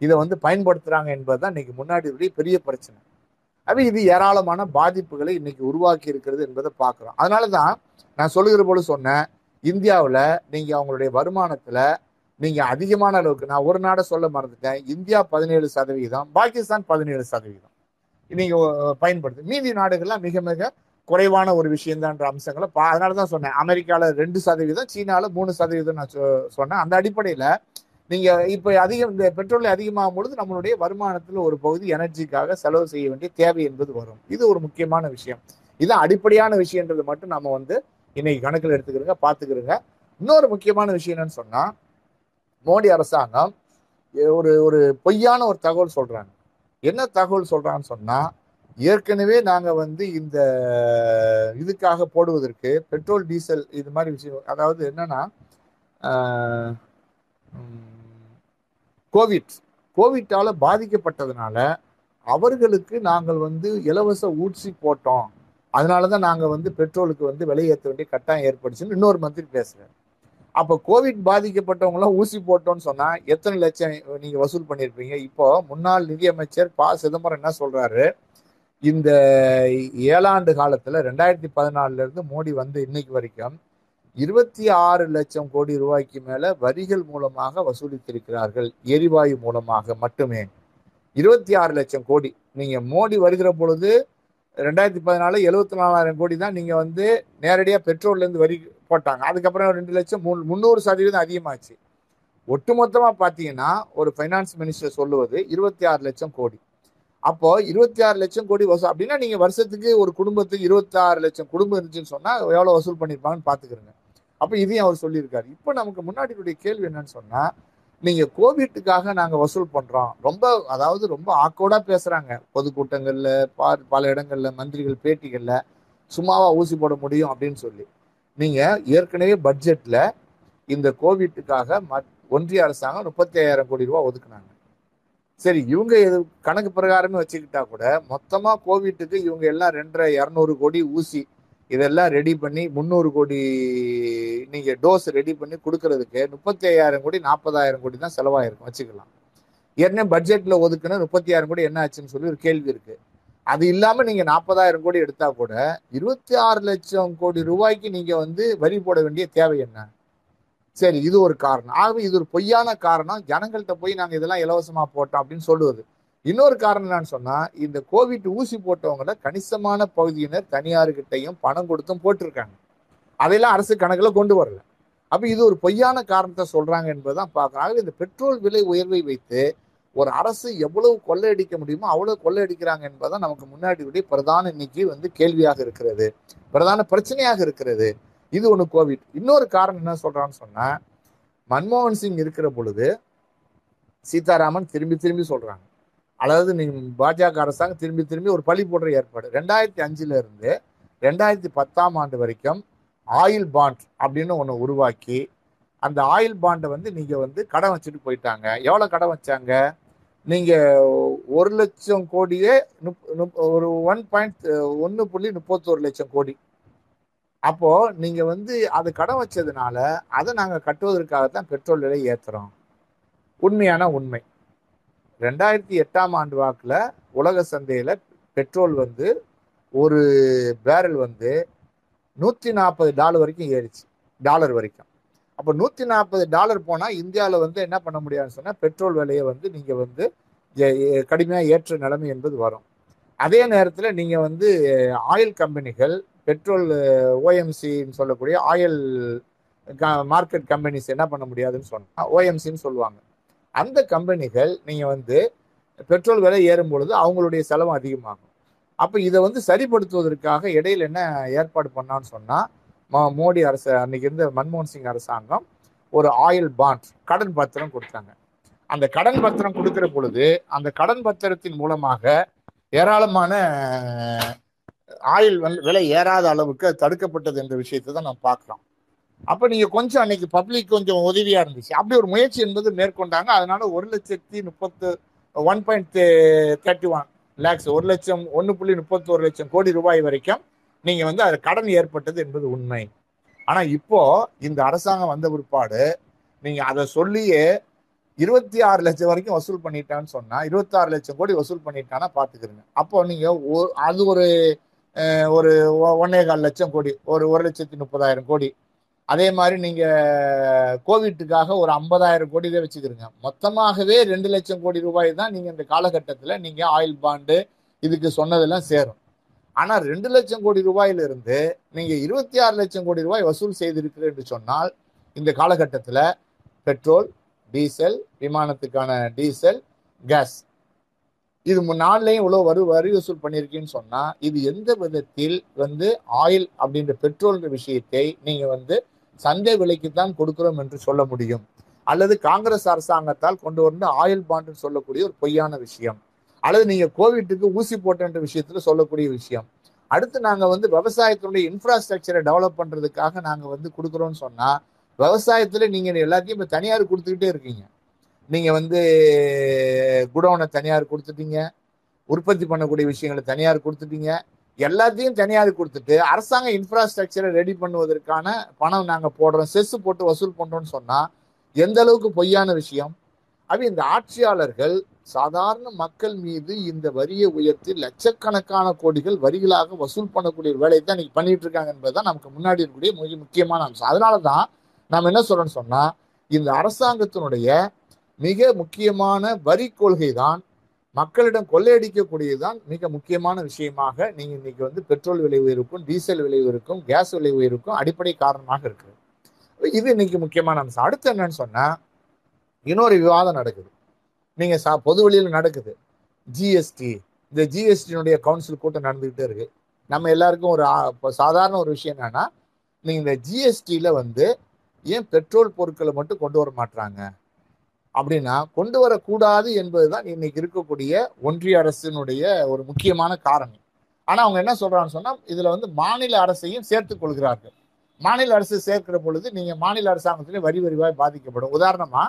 Speaker 1: இதை வந்து பயன்படுத்துறாங்க என்பதுதான் இன்னைக்கு முன்னாடி பெரிய பிரச்சனை. அப்போ இது ஏராளமான பாதிப்புகளை இன்னைக்கு உருவாக்கி இருக்கிறது என்பதை பார்க்குறோம். அதனால தான் நான் சொல்லுகிற போல சொன்னேன் இந்தியாவில் நீங்கள் அவங்களுடைய வருமானத்தில் நீங்கள் அதிகமான அளவுக்கு நான் ஒரு நாடை சொல்ல மறந்துட்டேன் இந்தியா பதினேழு சதவீதம் பாகிஸ்தான் பதினேழு சதவீதம். நீங்கள் பயன்படுத்து மீதி நாடுகள்லாம் மிக மிக குறைவான ஒரு விஷயம்தான்ற அம்சங்களை பா அதனால தான் சொன்னேன் அமெரிக்காவில் ரெண்டு சதவீதம் சீனாவில் மூணு சதவீதம் நான் சொன்னேன். அந்த அடிப்படையில் நீங்கள் இப்போ அதிகம் இந்த பெட்ரோல் அதிகமாகும் பொழுது நம்மளுடைய வருமானத்தில் ஒரு பகுதி எனர்ஜிக்காக செலவு செய்ய வேண்டிய தேவை என்பது வரும். இது ஒரு முக்கியமான விஷயம். இதுதான் அடிப்படையான விஷயன்றது மட்டும் நம்ம வந்து இன்னைக்கு கணக்கில் எடுத்துக்கிறோங்க பார்த்துக்கிறோங்க. இன்னொரு முக்கியமான விஷயம் என்னன்னு சொன்னால் மோடி அரசாங்கம் ஒரு ஒரு பொய்யான ஒரு தகவல் சொல்கிறாங்க என்ன தகவல் சொல்றான்னு சொன்னால் ஏற்கனவே நாங்க வந்து இந்த இதுக்காக போடுவதற்கு பெட்ரோல் டீசல் இது மாதிரி விஷயம் அதாவது என்னன்னா கோவிட் கோவிட்டால் பாதிக்கப்பட்டதுனால அவர்களுக்கு நாங்கள் வந்து இலவச ஊசி போட்டோம். அதனால தான் நாங்கள் வந்து பெட்ரோலுக்கு வந்து விலை ஏற்ற வேண்டிய கட்டாயம் ஏற்படுச்சுன்னு இன்னொரு மந்திரி பேசுகிறேன் அப்போ கோவிட் பாதிக்கப்பட்டவங்களாம் ஊசி போட்டோம்னு சொன்னால் எத்தனை லட்சம் நீங்கள் வசூல் பண்ணியிருப்பீங்க? இப்போ முன்னாள் நிதியமைச்சர் ப. சிதம்பரம் என்ன சொல்கிறாரு இந்த ஏழாண்டு காலத்தில் ரெண்டாயிரத்தி பதினாலுலேருந்து மோடி வந்து இன்னைக்கு வரைக்கும் இருபத்தி ஆறு லட்சம் கோடி ரூபாய்க்கு மேல வரிகள் மூலமாக வசூலித்திருக்கிறார்கள் எரிவாயு மூலமாக மட்டுமே. இருபத்தி ஆறு லட்சம் கோடி. நீங்க மோடி வருகிற பொழுது ரெண்டாயிரத்தி பதினாலு எழுபத்தி நாலாயிரம் கோடி தான் நீங்க வந்து நேரடியாக பெட்ரோல்லேருந்து வரி போட்டாங்க. அதுக்கப்புறம் ரெண்டு லட்சம் மூணு முந்நூறு சதவீதம் அதிகமாச்சு. ஒட்டுமொத்தமாக பார்த்தீங்கன்னா ஒரு ஃபைனான்ஸ் மினிஸ்டர் சொல்லுவது இருபத்தி ஆறு லட்சம் கோடி. அப்போ இருபத்தி ஆறு லட்சம் கோடி வசூல் அப்படின்னா நீங்க வருஷத்துக்கு ஒரு குடும்பத்துக்கு இருபத்தி ஆறு லட்சம் குடும்பம் இருந்துச்சுன்னு சொன்னா எவ்வளவு வசூல் பண்ணிருப்பாங்கன்னு பாத்துக்கிறங்க அப்ப இதையும் அவர் சொல்லியிருக்காரு. இப்போ நமக்கு முன்னாடி கேள்வி என்னன்னு சொன்னா நீங்க கோவிட்டுக்காக நாங்க வசூல் பண்றோம். ரொம்ப அதாவது ரொம்ப ஆக்கோடா பேசுறாங்க. பொதுக்கூட்டங்கள்ல பா- பல இடங்கள்ல மந்திரிகள் பேட்டிகள்ல சும்மாவா ஊசி போட முடியும் அப்படின்னு சொல்லி. நீங்க ஏற்கனவே பட்ஜெட்ல இந்த கோவிட்டுக்காக மத்- ஒன்றிய அரசாங்கம் முப்பத்தி ஐயாயிரம் கோடி ரூபாய் ஒதுக்குனாங்க. சரி இவங்க இது கணக்கு பிரகாரமே வச்சுக்கிட்டா கூட மொத்தமா கோவிட்டுக்கு இவங்க எல்லாம் ரெண்டரை இரநூறு கோடி ஊசி இதெல்லாம் ரெடி பண்ணி முந்நூறு கோடி நீங்கள் டோஸ் ரெடி பண்ணி கொடுக்கறதுக்கு முப்பத்தி ஐயாயிரம் கோடி நாற்பதாயிரம் கோடி தான் செலவாயிருக்கும் வச்சுக்கலாம். ஏற்கனவே பட்ஜெட்டில் ஒதுக்குனா முப்பத்தி ஆயிரம் கோடி என்ன ஆச்சுன்னு சொல்லி ஒரு கேள்வி இருக்குது அது இல்லாமல் நீங்கள் நாற்பதாயிரம் கோடி எடுத்தால் கூட இருபத்தி ஆறு லட்சம் கோடி ரூபாய்க்கு நீங்கள் வந்து வரி போட வேண்டிய தேவை என்ன? சரி இது ஒரு காரணம். ஆகவே இது ஒரு பொய்யான காரணம். ஜனங்கள்கிட்ட போய் நாங்கள் இதெல்லாம் இலவசமாக போட்டோம் அப்படின்னு சொல்லுவது. இன்னொரு காரணம் என்னன்னு சொன்னா இந்த கோவிட் ஊசி போட்டவங்கள கணிசமான பகுதியினர் தனியார்கிட்டையும் பணம் கொடுத்தும் போட்டிருக்காங்க. அதையெல்லாம் அரசு கணக்கில் கொண்டு வரல. அப்ப இது ஒரு பொய்யான காரணத்தை சொல்றாங்க என்பதுதான் பார்க்குறாங்க இந்த பெட்ரோல் விலை உயர்வை வைத்து ஒரு அரசு எவ்வளவு கொள்ளையடிக்க முடியுமோ அவ்வளவு கொள்ளையடிக்கிறாங்க என்பதுதான் நமக்கு முன்னாடி பிரதான இன்னைக்கு வந்து கேள்வியாக இருக்கிறது. பிரதான பிரச்சனையாக இருக்கிறது. இது ஒன்று கோவிட் இன்னொரு காரணம் என்ன சொல்றான்னு சொன்னா மன்மோகன் சிங் இருக்கிற பொழுது சீதாராமன் திரும்பி திரும்பி சொல்றாங்க. அதாவது நீங்கள் பாஜக அரசாங்கம் திரும்பி திரும்பி ஒரு பழி போடுற ஏற்பாடு. ரெண்டாயிரத்தி அஞ்சுல இருந்து ரெண்டாயிரத்தி பத்தாம் ஆண்டு வரைக்கும் ஆயில் பாண்ட் அப்படின்னு ஒன்று உருவாக்கி அந்த ஆயில் பாண்டை வந்து நீங்கள் வந்து கடன் வச்சுட்டு போயிட்டாங்க. எவ்வளோ கடன் வச்சாங்க? நீங்கள் ஒரு லட்சம் கோடியே நுப்- ஒரு ஒன் பாயிண்ட் ஒன்று புள்ளி முப்பத்தோரு லட்சம் கோடி. அப்போது நீங்கள் வந்து அது கடன் வச்சதுனால அதை நாங்க கட்டுவதற்காகத்தான் பெட்ரோல் விலை ஏற்றுறோம் உண்மையான உண்மை. ரெண்டாயிரத்தி எட்டாம் ஆண்டு வாக்கில் உலக சந்தையில் பெட்ரோல் வந்து ஒரு பேரல் வந்து நூற்றி நாற்பது டாலர் வரைக்கும் ஏறிச்சு. டாலர் வரைக்கும். அப்போ நூற்றி நாற்பது டாலர் போனால் இந்தியாவில் வந்து என்ன பண்ண முடியாதுன்னு சொன்னால் பெட்ரோல் விலையை வந்து நீங்கள் வந்து கடுமையாக ஏற்ற நிலைமை என்பது வரும். அதே நேரத்தில் நீங்கள் வந்து ஆயில் கம்பெனிகள் பெட்ரோல் ஓஎம்சின்னு சொல்லக்கூடிய ஆயில் மார்க்கெட் கம்பெனிஸ் என்ன பண்ண முடியாதுன்னு சொன்னால் ஓஎம்சின்னு சொல்லுவாங்க. அந்த கம்பெனிகள் நீங்கள் வந்து பெட்ரோல் விலை ஏறும் பொழுது அவங்களுடைய செலவு அதிகமாகும். அப்போ இதை வந்து சரிப்படுத்துவதற்காக இடையில் என்ன ஏற்பாடு பண்ணான்னு சொன்னால் ம- மோடி அரசு அன்னைக்கு இருந்த மன்மோகன் சிங் அரசாங்கம் ஒரு ஆயில் பாண்ட் கடன் பத்திரம் கொடுத்தாங்க. அந்த கடன் பத்திரம் கொடுக்கிற பொழுது அந்த கடன் பத்திரத்தின் மூலமாக ஏராளமான ஆயில் விலை ஏறாத அளவுக்கு தடுக்கப்பட்டது என்ற விஷயத்தை தான் நம்ம பார்க்கலாம் அப்ப நீங்க கொஞ்சம் அன்னைக்கு பப்ளிக் கொஞ்சம் உதவியா இருந்துச்சு. அப்படி ஒரு முயற்சி என்பது மேற்கொண்டாங்க. அதனால ஒரு லட்சத்தி முப்பத்து one point thirty one lakhs ஒரு லட்சம் ஒன்று புள்ளி முப்பத்தோரு லட்சம் கோடி ரூபாய் வரைக்கும் நீங்க வந்து அது கடன் ஏற்பட்டது என்பது உண்மை. ஆனா இப்போ இந்த அரசாங்கம் வந்த பிற்பாடு நீங்க அதை சொல்லியே இருபத்தி ஆறு லட்சம் வரைக்கும் வசூல் பண்ணிட்டான்னு சொன்னா இருபத்தி ஆறு லட்சம் கோடி வசூல் பண்ணிட்டானா பாத்துக்கிறங்க அப்போ நீங்க ஒ- அது ஒரு ஒரு ஒன்னே கால் லட்சம் கோடி ஒரு ஒரு லட்சத்தி முப்பதாயிரம் கோடி அதே மாதிரி நீங்கள் கோவிட்டுக்காக ஒரு ஐம்பதாயிரம் கோடி தான் வச்சுக்கிறீங்க. மொத்தமாகவே ரெண்டு லட்சம் கோடி ரூபாய் தான் நீங்கள் இந்த காலகட்டத்தில் நீங்கள் ஆயில் பாண்டு இதுக்கு சொன்னதெல்லாம் சேரும். ஆனால் ரெண்டு லட்சம் கோடி ரூபாயிலிருந்து நீங்கள் இருபத்தி ஆறு லட்சம் கோடி ரூபாய் வசூல் செய்திருக்கிறீர்கள் என்று சொன்னால் இந்த காலகட்டத்தில் பெட்ரோல் டீசல் விமானத்துக்கான டீசல் கேஸ். இது நாள்லையும் இவ்வளோ வரி வரி வசூல் பண்ணியிருக்கீன்னு சொன்னால் இது எந்த விதத்தில் வந்து ஆயில் அப்படின்ற பெட்ரோல் விஷயத்தை நீங்கள் வந்து சந்தை விலைக்கு தான் கொடுக்கிறோம் என்று சொல்ல முடியும். அல்லது காங்கிரஸ் அரசாங்கத்தால் கொண்டு வந்து ஆயில் பாண்டுன்னு சொல்லக்கூடிய ஒரு பொய்யான விஷயம். அல்லது நீங்க கோவிட்டுக்கு ஊசி போட்டன்ற விஷயத்துல சொல்லக்கூடிய விஷயம். அடுத்து நாங்க வந்து விவசாயத்தினுடைய இன்ஃப்ராஸ்ட்ரக்சரை டெவலப் பண்றதுக்காக நாங்க வந்து கொடுக்குறோம்னு சொன்னா விவசாயத்துல நீங்க எல்லாத்தையும் இப்ப தனியார் கொடுத்துக்கிட்டே இருக்கீங்க. நீங்க வந்து குடோனை தனியார் கொடுத்துட்டீங்க. உற்பத்தி பண்ணக்கூடிய விஷயங்களை தனியார் கொடுத்துட்டீங்க. எல்லாத்தையும் தனியாக கொடுத்துட்டு அரசாங்க இன்ஃப்ராஸ்ட்ரக்சரை ரெடி பண்ணுவதற்கான பணம் நாங்கள் போடுறோம். செஸ் போட்டு வசூல் பண்ணுறோம்னு சொன்னால் எந்த அளவுக்கு பொய்யான விஷயம்? அது இந்த ஆட்சியாளர்கள் சாதாரண மக்கள் மீது இந்த வரியை உயர்த்தி லட்சக்கணக்கான கோடிகள் வரிகளாக வசூல் பண்ணக்கூடிய வேலையை தான் இன்னைக்கு பண்ணிட்டு இருக்காங்க என்பதுதான் நமக்கு முன்னாடி இருக்கக்கூடிய மிக முக்கியமான அம்சம். அதனால தான் நாம் என்ன சொல்றோம்னு சொன்னா இந்த அரசாங்கத்தினுடைய மிக முக்கியமான வரி கொள்கை தான் மக்களிடம் கொள்ளையடிக்கக்கூடியதுதான் மிக முக்கியமான விஷயமாக நீங்கள் இன்னைக்கு வந்து பெட்ரோல் விலை உயர்வுக்கும் டீசல் விலை உயர்வுக்கும் கேஸ் விலை உயர்வுக்கும் அடிப்படை காரணமாக இருக்குது. இது இன்னைக்கு முக்கியமான அம்சம். அடுத்து என்னன்னு சொன்னால் இன்னொரு விவாதம் நடக்குது. நீங்கள் சா பொது வழியில் நடக்குது. ஜிஎஸ்டி இந்த ஜிஎஸ்டியினுடைய கவுன்சில் கூட்டம் நடந்துக்கிட்டே இருக்கு. நம்ம எல்லாருக்கும் ஒரு சாதாரண ஒரு விஷயம் என்னன்னா நீங்கள் இந்த ஜிஎஸ்டியில் வந்து ஏன் பெட்ரோல் பொருட்களை மட்டும் கொண்டு வர மாட்டாங்க அப்படின்னா கொண்டு வரக்கூடாது என்பதுதான் இன்னைக்கு இருக்கக்கூடிய ஒன்றிய அரசினுடைய ஒரு முக்கியமான காரணம். ஆனா அவங்க என்ன சொல்றான்னு சொன்னா இதுல வந்து மாநில அரசையும் சேர்த்துக் கொள்கிறார்கள். மாநில அரசு சேர்க்கிற பொழுது நீங்க மாநில அரசாங்கத்திலே வரி வரிவாய் பாதிக்கப்படும். உதாரணமா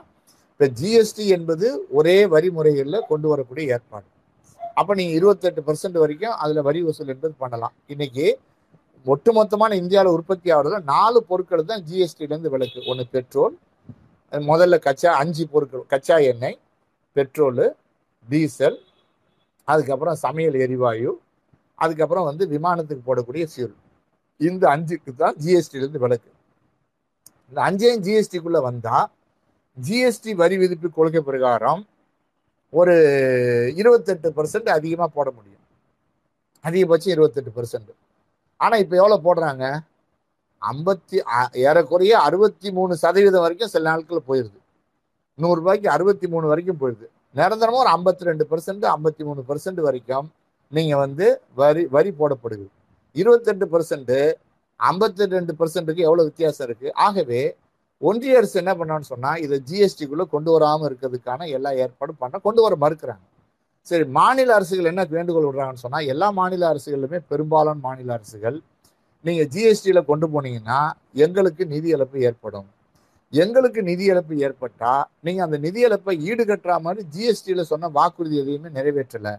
Speaker 1: இப்ப ஜிஎஸ்டி என்பது ஒரே வரி முறைகளில் கொண்டு வரக்கூடிய ஏற்பாடு. அப்ப நீங்க இருபத்தெட்டு பர்சன்ட் வரைக்கும் அதுல வரி வசூல் என்பது பண்ணலாம். இன்னைக்கு ஒட்டுமொத்தமான இந்தியாவில் உற்பத்தி ஆகிறதுல நாலு பொருட்கள் தான் ஜிஎஸ்டிலிருந்து விலக்கு ஒன்று பெட்ரோல் முதல்ல கச்சா அஞ்சு பொருட்கள் கச்சா எண்ணெய் பெட்ரோலு டீசல் அதுக்கப்புறம் சமையல் எரிவாயு அதுக்கப்புறம் வந்து விமானத்துக்கு போடக்கூடிய ஃபியூல் இந்த அஞ்சுக்கு தான் ஜிஎஸ்டிலேருந்து விலக்கு இந்த அஞ்சையும் ஜிஎஸ்டிக்குள்ளே வந்தால் ஜிஎஸ்டி வரி விதிப்பு கொள்கை பிரகாரம் ஒரு இருபத்தெட்டு பர்சன்ட் அதிகமாக போட முடியும். அதிகபட்சம் இருபத்தெட்டு பர்சன்ட் ஆனால் இப்போ எவ்வளோ போடுறாங்க? ஐம்பத்தி ஏறக்குறைய அறுபத்தி மூணு சதவீதம் வரைக்கும் சில நாட்கள் போயிடுது நூறுரூபாய்க்கு அறுபத்தி மூணு வரைக்கும் போயிடுது நிரந்தரமாக ஒரு ஐம்பத்தி ரெண்டு பர்சன்ட் ஐம்பத்தி மூணு பர்சன்ட் வரைக்கும் நீங்கள் வந்து வரி வரி போடப்படுது. இருபத்தெட்டு பர்சன்ட் ஐம்பத்தி ரெண்டு பர்சன்ட்டுக்கு எவ்வளோ வித்தியாசம் இருக்குது ஆகவே ஒன்றிய அரசு என்ன பண்ணான்னு சொன்னால் இதை ஜிஎஸ்டிக்குள்ளே கொண்டு வராமல் இருக்கிறதுக்கான எல்லா ஏற்பாடும் பண்ண கொண்டு வர மறுக்கிறாங்க. சரி மாநில அரசுகள் என்ன வேண்டுகோள் விடுறாங்கன்னு சொன்னால் எல்லா மாநில அரசுகளுமே பெரும்பாலான மாநில அரசுகள் நீங்கள் ஜிஎஸ்டியில் கொண்டு போனீங்கன்னா எங்களுக்கு நிதி இழப்பு ஏற்படும். எங்களுக்கு நிதி இழப்பு ஏற்பட்டா நீங்கள் அந்த நிதி இழப்பை ஈடுகட்டுற மாதிரி ஜிஎஸ்டியில் சொன்ன வாக்குறுதி எதையுமே நிறைவேற்றலை.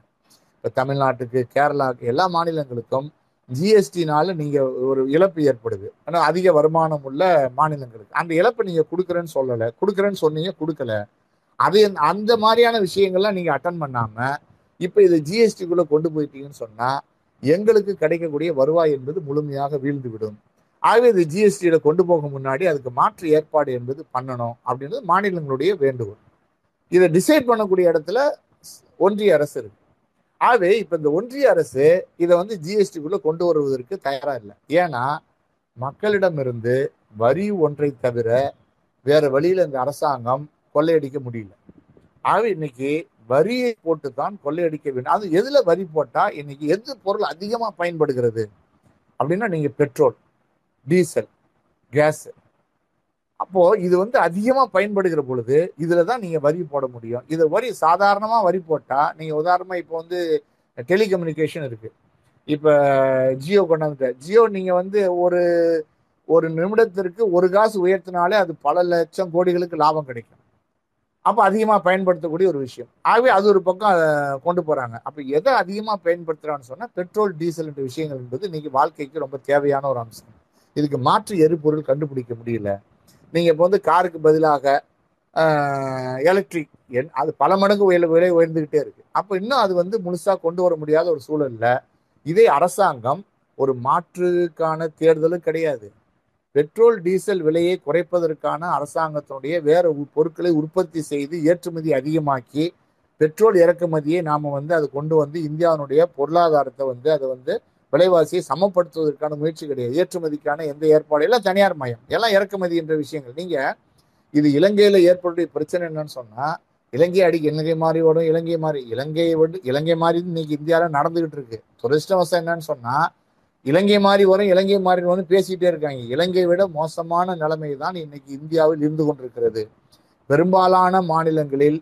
Speaker 1: இப்போ தமிழ்நாட்டுக்கு கேரளாவுக்கு எல்லா மாநிலங்களுக்கும் ஜிஎஸ்டினால நீங்கள் ஒரு இழப்பு ஏற்படுது. ஆனால் அதிக வருமானம் உள்ள மாநிலங்களுக்கு. அந்த இழப்பை நீங்கள் கொடுக்குறேன்னு சொல்லலை. கொடுக்குறேன்னு சொன்னீங்க கொடுக்கல. அது அந்த மாதிரியான விஷயங்கள்லாம் நீங்கள் அட்டன் பண்ணாமல் இப்போ இது ஜிஎஸ்டிக்குள்ளே கொண்டு போயிட்டீங்கன்னு சொன்னால் எங்களுக்கு கிடைக்கக்கூடிய வருவாய் என்பது முழுமையாக வீழ்ந்துவிடும். ஆகவே இது ஜிஎஸ்டியில கொண்டு போக முன்னாடி அதுக்கு மாற்று ஏற்பாடு என்பது பண்ணணும் அப்படின்றது மாநிலங்களுடைய வேண்டுகோள். இதை டிசைட் பண்ணக்கூடிய இடத்துல ஒன்றிய அரசு இருக்கு. ஆகவே இப்போ இந்த ஒன்றிய அரசு இதை வந்து ஜிஎஸ்டிக்குள்ளே கொண்டு வருவதற்கு தயாராக இல்லை. ஏன்னா மக்களிடமிருந்து வரி ஒன்றை தவிர வேற வழியில் இந்த அரசாங்கம் கொள்ளையடிக்க முடியல. ஆகவே இன்னைக்கு வரியை போட்டு தான் கொள்ளையடிக்க வேண்டும். அது எதுல வரி போட்டா இன்னைக்கு எது பொருள் அதிகமா பயன்படுகிறது? அப்படின்னா நீங்க பெட்ரோல் டீசல் கேஸ். அப்போ இது வந்து அதிகமா பயன்படுகிற பொழுது இதுல தான் நீங்க வரி போட முடியும். இது வரி சாதாரணமா வரி போட்டா நீங்க உதாரணமா இப்போ வந்து டெலிகம்யூனிகேஷன் இருக்கு. இப்ப ஜியோ கொண்டாந்து ஜியோ நீங்க வந்து ஒரு ஒரு நிமிடத்திற்கு ஒரு காசு உயர்த்தினாலே அது பல லட்சம் கோடிகளுக்கு லாபம் கிடைக்கும். அப்போ அதிகமாக பயன்படுத்தக்கூடிய ஒரு விஷயம். ஆகவே அது ஒரு பக்கம் அதை கொண்டு போகிறாங்க அப்போ எதை அதிகமாக பயன்படுத்துகிறான்னு சொன்னால் பெட்ரோல் டீசல் என்ற விஷயங்கள் என்பது இன்றைக்கி வாழ்க்கைக்கு ரொம்ப தேவையான ஒரு அம்சம். இதுக்கு மாற்று எரிபொருள் கண்டுபிடிக்க முடியல. நீங்கள் இப்போ வந்து காருக்கு பதிலாக எலக்ட்ரிக் என் அது பல மடங்கு உயர் விலை உயர்ந்துக்கிட்டே இருக்குது அப்போ இன்னும் அது வந்து முழுசாக கொண்டு வர முடியாத ஒரு சூழலில் இதே அரசாங்கம் ஒரு மாற்றுக்கான தேர்தலும் கிடையாது. பெட்ரோல் டீசல் விலையை குறைப்பதற்கான அரசாங்கத்தினுடைய வேறு பொருட்களை உற்பத்தி செய்து ஏற்றுமதி அதிகமாக்கி பெட்ரோல் இறக்குமதியை நாம் வந்து அது கொண்டு வந்து இந்தியாவினுடைய பொருளாதாரத்தை வந்து அதை வந்து விலைவாசியை சமப்படுத்துவதற்கான முயற்சி கிடையாது. ஏற்றுமதிக்கான எந்த ஏற்பாடு எல்லாம் தனியார் மயம். எல்லாம் இறக்குமதி என்ற விஷயங்கள். நீங்கள் இது இலங்கையில் ஏற்படக்கூடிய பிரச்சனை என்னன்னு சொன்னால் இலங்கை அடி இலங்கை மாறி ஓடும் இலங்கை மாறி இலங்கையை விட இலங்கை மாதிரி இன்னைக்கு இந்தியாவில் நடந்துகிட்டு இருக்கு. துரதிருஷ்டவசம் என்னன்னு சொன்னால் இலங்கை மாறி வரும் இலங்கை மாறி வரும் பேசிட்டே இருக்காங்க. இலங்கை விட மோசமான நிலைமை தான் இன்னைக்கு இந்தியாவில் இருந்து கொண்டிருக்கிறது. பெரும்பாலான மாநிலங்களில்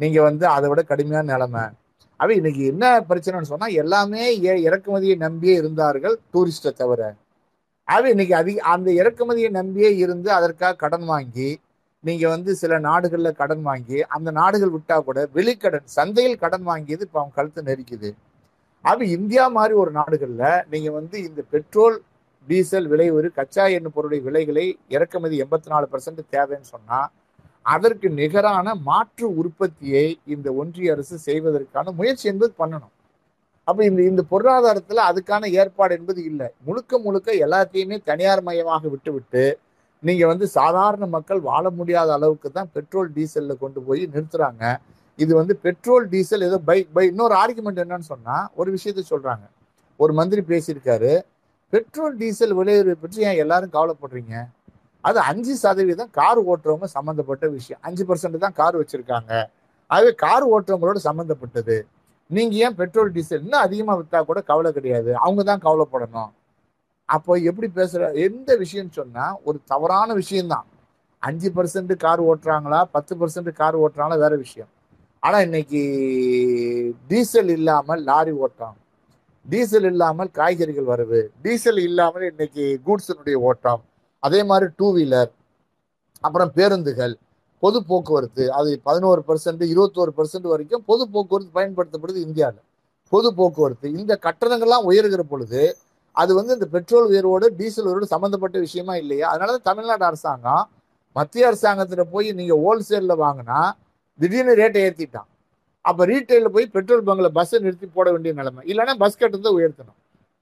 Speaker 1: நீங்க வந்து அதை விட கடுமையான நிலைமை. அவ இன்னைக்கு என்ன பிரச்சனைன்னு சொன்னா எல்லாமே இறக்குமதியை நம்பியே இருந்தார்கள் டூரிஸ்டை தவிர. அவ இன்னைக்கு அதிக அந்த இறக்குமதியை நம்பியே இருந்து அதற்காக கடன் வாங்கி நீங்க வந்து சில நாடுகள்ல கடன் வாங்கி அந்த நாடுகள் விட்டா கூட வெளிக்கடன் சந்தையில் கடன் வாங்கியது இப்போ அவங்க கழுத்து நெரிக்குது. அது இந்தியா மாதிரி ஒரு நாடுகளில் நீங்கள் வந்து இந்த பெட்ரோல் டீசல் விலை ஒரு கச்சா எண்ணெய் பொருளுடைய விலைகளை இறக்குமதி எண்பத்தி நாலு பர்சன்ட் தேவைன்னு சொன்னால் அதற்கு நிகரான மாற்று உற்பத்தியை இந்த ஒன்றிய அரசு செய்வதற்கான முயற்சி என்பது பண்ணணும். அப்போ இந்த இந்த பொருளாதாரத்தில் அதுக்கான ஏற்பாடு என்பது இல்லை. முழுக்க முழுக்க எல்லாத்தையுமே தனியார் மயமாக விட்டுவிட்டு நீங்கள் வந்து சாதாரண மக்கள் வாழ முடியாத அளவுக்கு தான் பெட்ரோல் டீசலில் கொண்டு போய் நிறுத்துகிறாங்க இது வந்து பெட்ரோல் டீசல் ஏதோ பை பை இன்னொரு ஆர்குமெண்ட் என்னன்னு சொன்னா ஒரு விஷயத்த சொல்றாங்க. ஒரு மந்திரி பேசியிருக்காரு பெட்ரோல் டீசல் விலை பற்றி ஏன் எல்லாரும் கவலைப்படுறீங்க? அது அஞ்சு சதவீதம் கார் ஓட்டுறவங்க சம்மந்தப்பட்ட விஷயம். அஞ்சு பர்சன்ட் தான் கார் வச்சிருக்காங்க. ஆகவே கார் ஓட்டுறவங்களோட சம்மந்தப்பட்டது நீங்க ஏன் பெட்ரோல் டீசல் இன்னும் அதிகமா விற்றா கூட கவலை கிடையாது. அவங்க தான் கவலைப்படணும். அப்போ எப்படி பேசுற எந்த விஷயம் சொன்னா ஒரு தவறான விஷயம்தான். அஞ்சு பர்சன்ட் கார் ஓட்டுறாங்களா பத்து பர்சன்ட் கார் ஓட்டுறாங்களா வேற விஷயம். ஆனால் இன்னைக்கு டீசல் இல்லாமல் லாரி ஓட்டம். டீசல் இல்லாமல் காய்கறிகள் வரவு. டீசல் இல்லாமல் இன்னைக்கு கூட்ஸினுடைய ஓட்டம். அதே மாதிரி டூ வீலர் அப்புறம் பேருந்துகள் பொது போக்குவரத்து. அது பதினோரு பர்சன்ட் இருபத்தோரு பர்சன்ட் வரைக்கும் பொது போக்குவரத்து பயன்படுத்தப்படுது இந்தியாவில் பொது போக்குவரத்து. இந்த கட்டணங்கள்லாம் உயர்கிற பொழுது அது வந்து இந்த பெட்ரோல் உயர்வோடு டீசல் உயர்வோடு சம்மந்தப்பட்ட விஷயமா இல்லையா? அதனால தான் தமிழ்நாடு அரசாங்கம் மத்திய அரசாங்கத்தில் போய் நீங்கள் ஹோல்சேலில் வாங்கினா திடீர்னு ரேட்டை ஏற்றிட்டான் அப்போ ரீட்டைலில் போய் பெட்ரோல் பங்கில் பஸ்ஸை நிறுத்தி போட வேண்டிய நிலைமை. இல்லைன்னா பஸ் கட்டத்தை உயர்த்தணும்.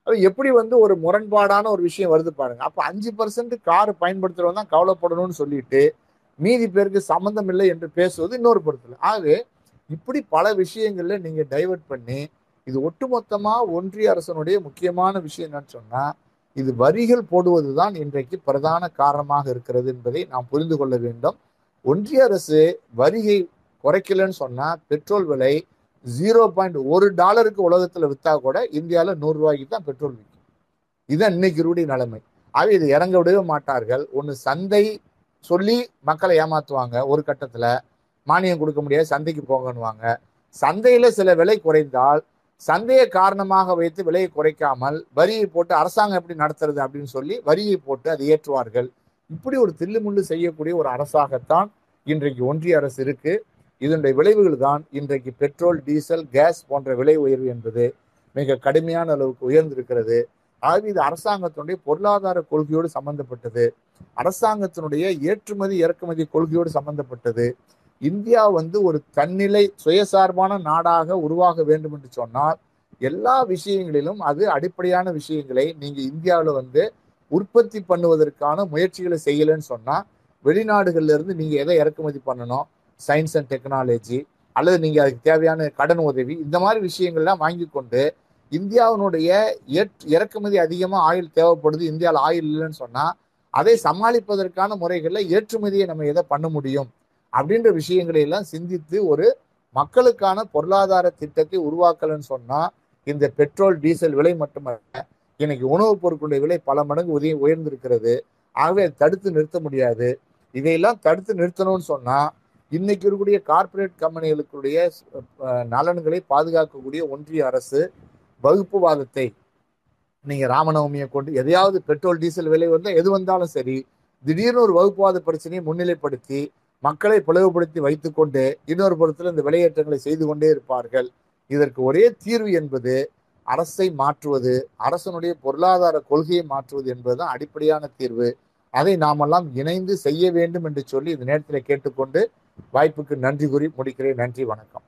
Speaker 1: அது எப்படி வந்து ஒரு முரண்பாடான ஒரு விஷயம் வருது பாருங்க. அப்போ அஞ்சு பர்சன்ட் கார் பயன்படுத்துகிறவங்க தான் கவலைப்படணும்னு சொல்லிட்டு மீதி பேருக்கு சம்மந்தம் இல்லை என்று பேசுவது இன்னொரு பொருத்தல. ஆகவே இப்படி பல விஷயங்களில் நீங்கள் டைவர்ட் பண்ணி இது ஒட்டுமொத்தமாக ஒன்றிய அரசனுடைய முக்கியமான விஷயம் என்னன்னு சொன்னால் இது வரிகள் போடுவது தான் இன்றைக்கு பிரதான காரணமாக இருக்கிறது என்பதை நாம் புரிந்து கொள்ள வேண்டும். ஒன்றிய அரசு வரிகை குறைக்கலன்னு சொன்னால் பெட்ரோல் விலை ஜீரோ பாயிண்ட் ஒரு டாலருக்கு உலகத்தில் விற்றா கூட இந்தியாவில் நூறுரூவாய்க்கு தான் பெட்ரோல் விற்கும். இதுதான் இன்னைக்கு ரூடி நிலைமை. அவை இது இறங்க விடவே மாட்டார்கள். ஒன்று சந்தை சொல்லி மக்களை ஏமாற்றுவாங்க ஒரு கட்டத்தில். மானியம் கொடுக்க முடியாது சந்தைக்கு போங்கன்னுவாங்க. சந்தையில் சில விலை குறைந்தால் சந்தையை காரணமாக வைத்து விலையை குறைக்காமல் வரியை போட்டு அரசாங்கம் எப்படி நடத்துறது அப்படின்னு சொல்லி வரியை போட்டு அதை ஏற்றுவார்கள். இப்படி ஒரு தில்லுமுள்ளு செய்யக்கூடிய ஒரு அரசாகத்தான் இன்றைக்கு ஒன்றிய அரசு இருக்குது இதனுடைய விளைவுகள் தான் இன்றைக்கு பெட்ரோல் டீசல் கேஸ் போன்ற விலை உயர்வு என்பது மிக கடுமையான அளவுக்கு உயர்ந்திருக்கிறது. ஆகவே இது அரசாங்கத்தினுடைய பொருளாதார கொள்கையோடு சம்பந்தப்பட்டது. அரசாங்கத்தினுடைய ஏற்றுமதி இறக்குமதி கொள்கையோடு சம்பந்தப்பட்டது. இந்தியா வந்து ஒரு தன்னிலை சுயசார்பான நாடாக உருவாக வேண்டும் என்று சொன்னால் எல்லா விஷயங்களிலும் அது அடிப்படையான விஷயங்களை நீங்க இந்தியாவில் வந்து உற்பத்தி பண்ணுவதற்கான முயற்சிகளை செய்யலைன்னு சொன்னா வெளிநாடுகள்ல இருந்து நீங்க எதை இறக்குமதி பண்ணணும்? சயின்ஸ் அண்ட் டெக்னாலஜி அல்லது நீங்கள் அதுக்கு தேவையான கடன் உதவி இந்த மாதிரி விஷயங்கள்லாம் வாங்கி கொண்டு இந்தியாவினுடைய ஏற் இறக்குமதி அதிகமாக ஆயில் தேவைப்படுது இந்தியாவில் ஆயில் இல்லைன்னு சொன்னால் அதை சமாளிப்பதற்கான முறைகளில் ஏற்றுமதியை நம்ம எதை பண்ண முடியும்? அப்படின்ற விஷயங்களை எல்லாம் சிந்தித்து ஒரு மக்களுக்கான பொருளாதார திட்டத்தை உருவாக்கலன்னு சொன்னால் இந்த பெட்ரோல் டீசல் விலை மட்டுமல்ல இன்னைக்கு உணவுப் பொருட்களுடைய விலை பல மடங்கு உதவி உயர்ந்திருக்கிறது. ஆகவே அதை தடுத்து நிறுத்த முடியாது. இதையெல்லாம் தடுத்து நிறுத்தணும்னு சொன்னால் இன்னைக்கு இருக்கக்கூடிய கார்ப்பரேட் கம்பெனிகளுக்குடைய நலன்களை பாதுகாக்கக்கூடிய ஒன்றிய அரசு வகுப்புவாதத்தை நீங்க ராமநவமியை கொண்டு எதையாவது பெட்ரோல் டீசல் விலை வந்தால் எது வந்தாலும் சரி திடீர்னு ஒரு வகுப்புவாத பிரச்சனையை முன்னிலைப்படுத்தி மக்களை பிளவுபடுத்தி வைத்துக்கொண்டு இன்னொரு புறத்தில் இந்த விலையேற்றங்களை செய்து கொண்டே இருப்பார்கள். இதற்கு ஒரே தீர்வு என்பது அரசை மாற்றுவது அரசனுடைய பொருளாதார கொள்கையை மாற்றுவது என்பதுதான் அடிப்படையான தீர்வு. அதை நாமெல்லாம் இணைந்து செய்ய வேண்டும் என்று சொல்லி இந்த நேரத்தில் கேட்டுக்கொண்டு வாய்ப்புக்கு நன்றி கூறி முடிக்கிறேன். நன்றி வணக்கம்.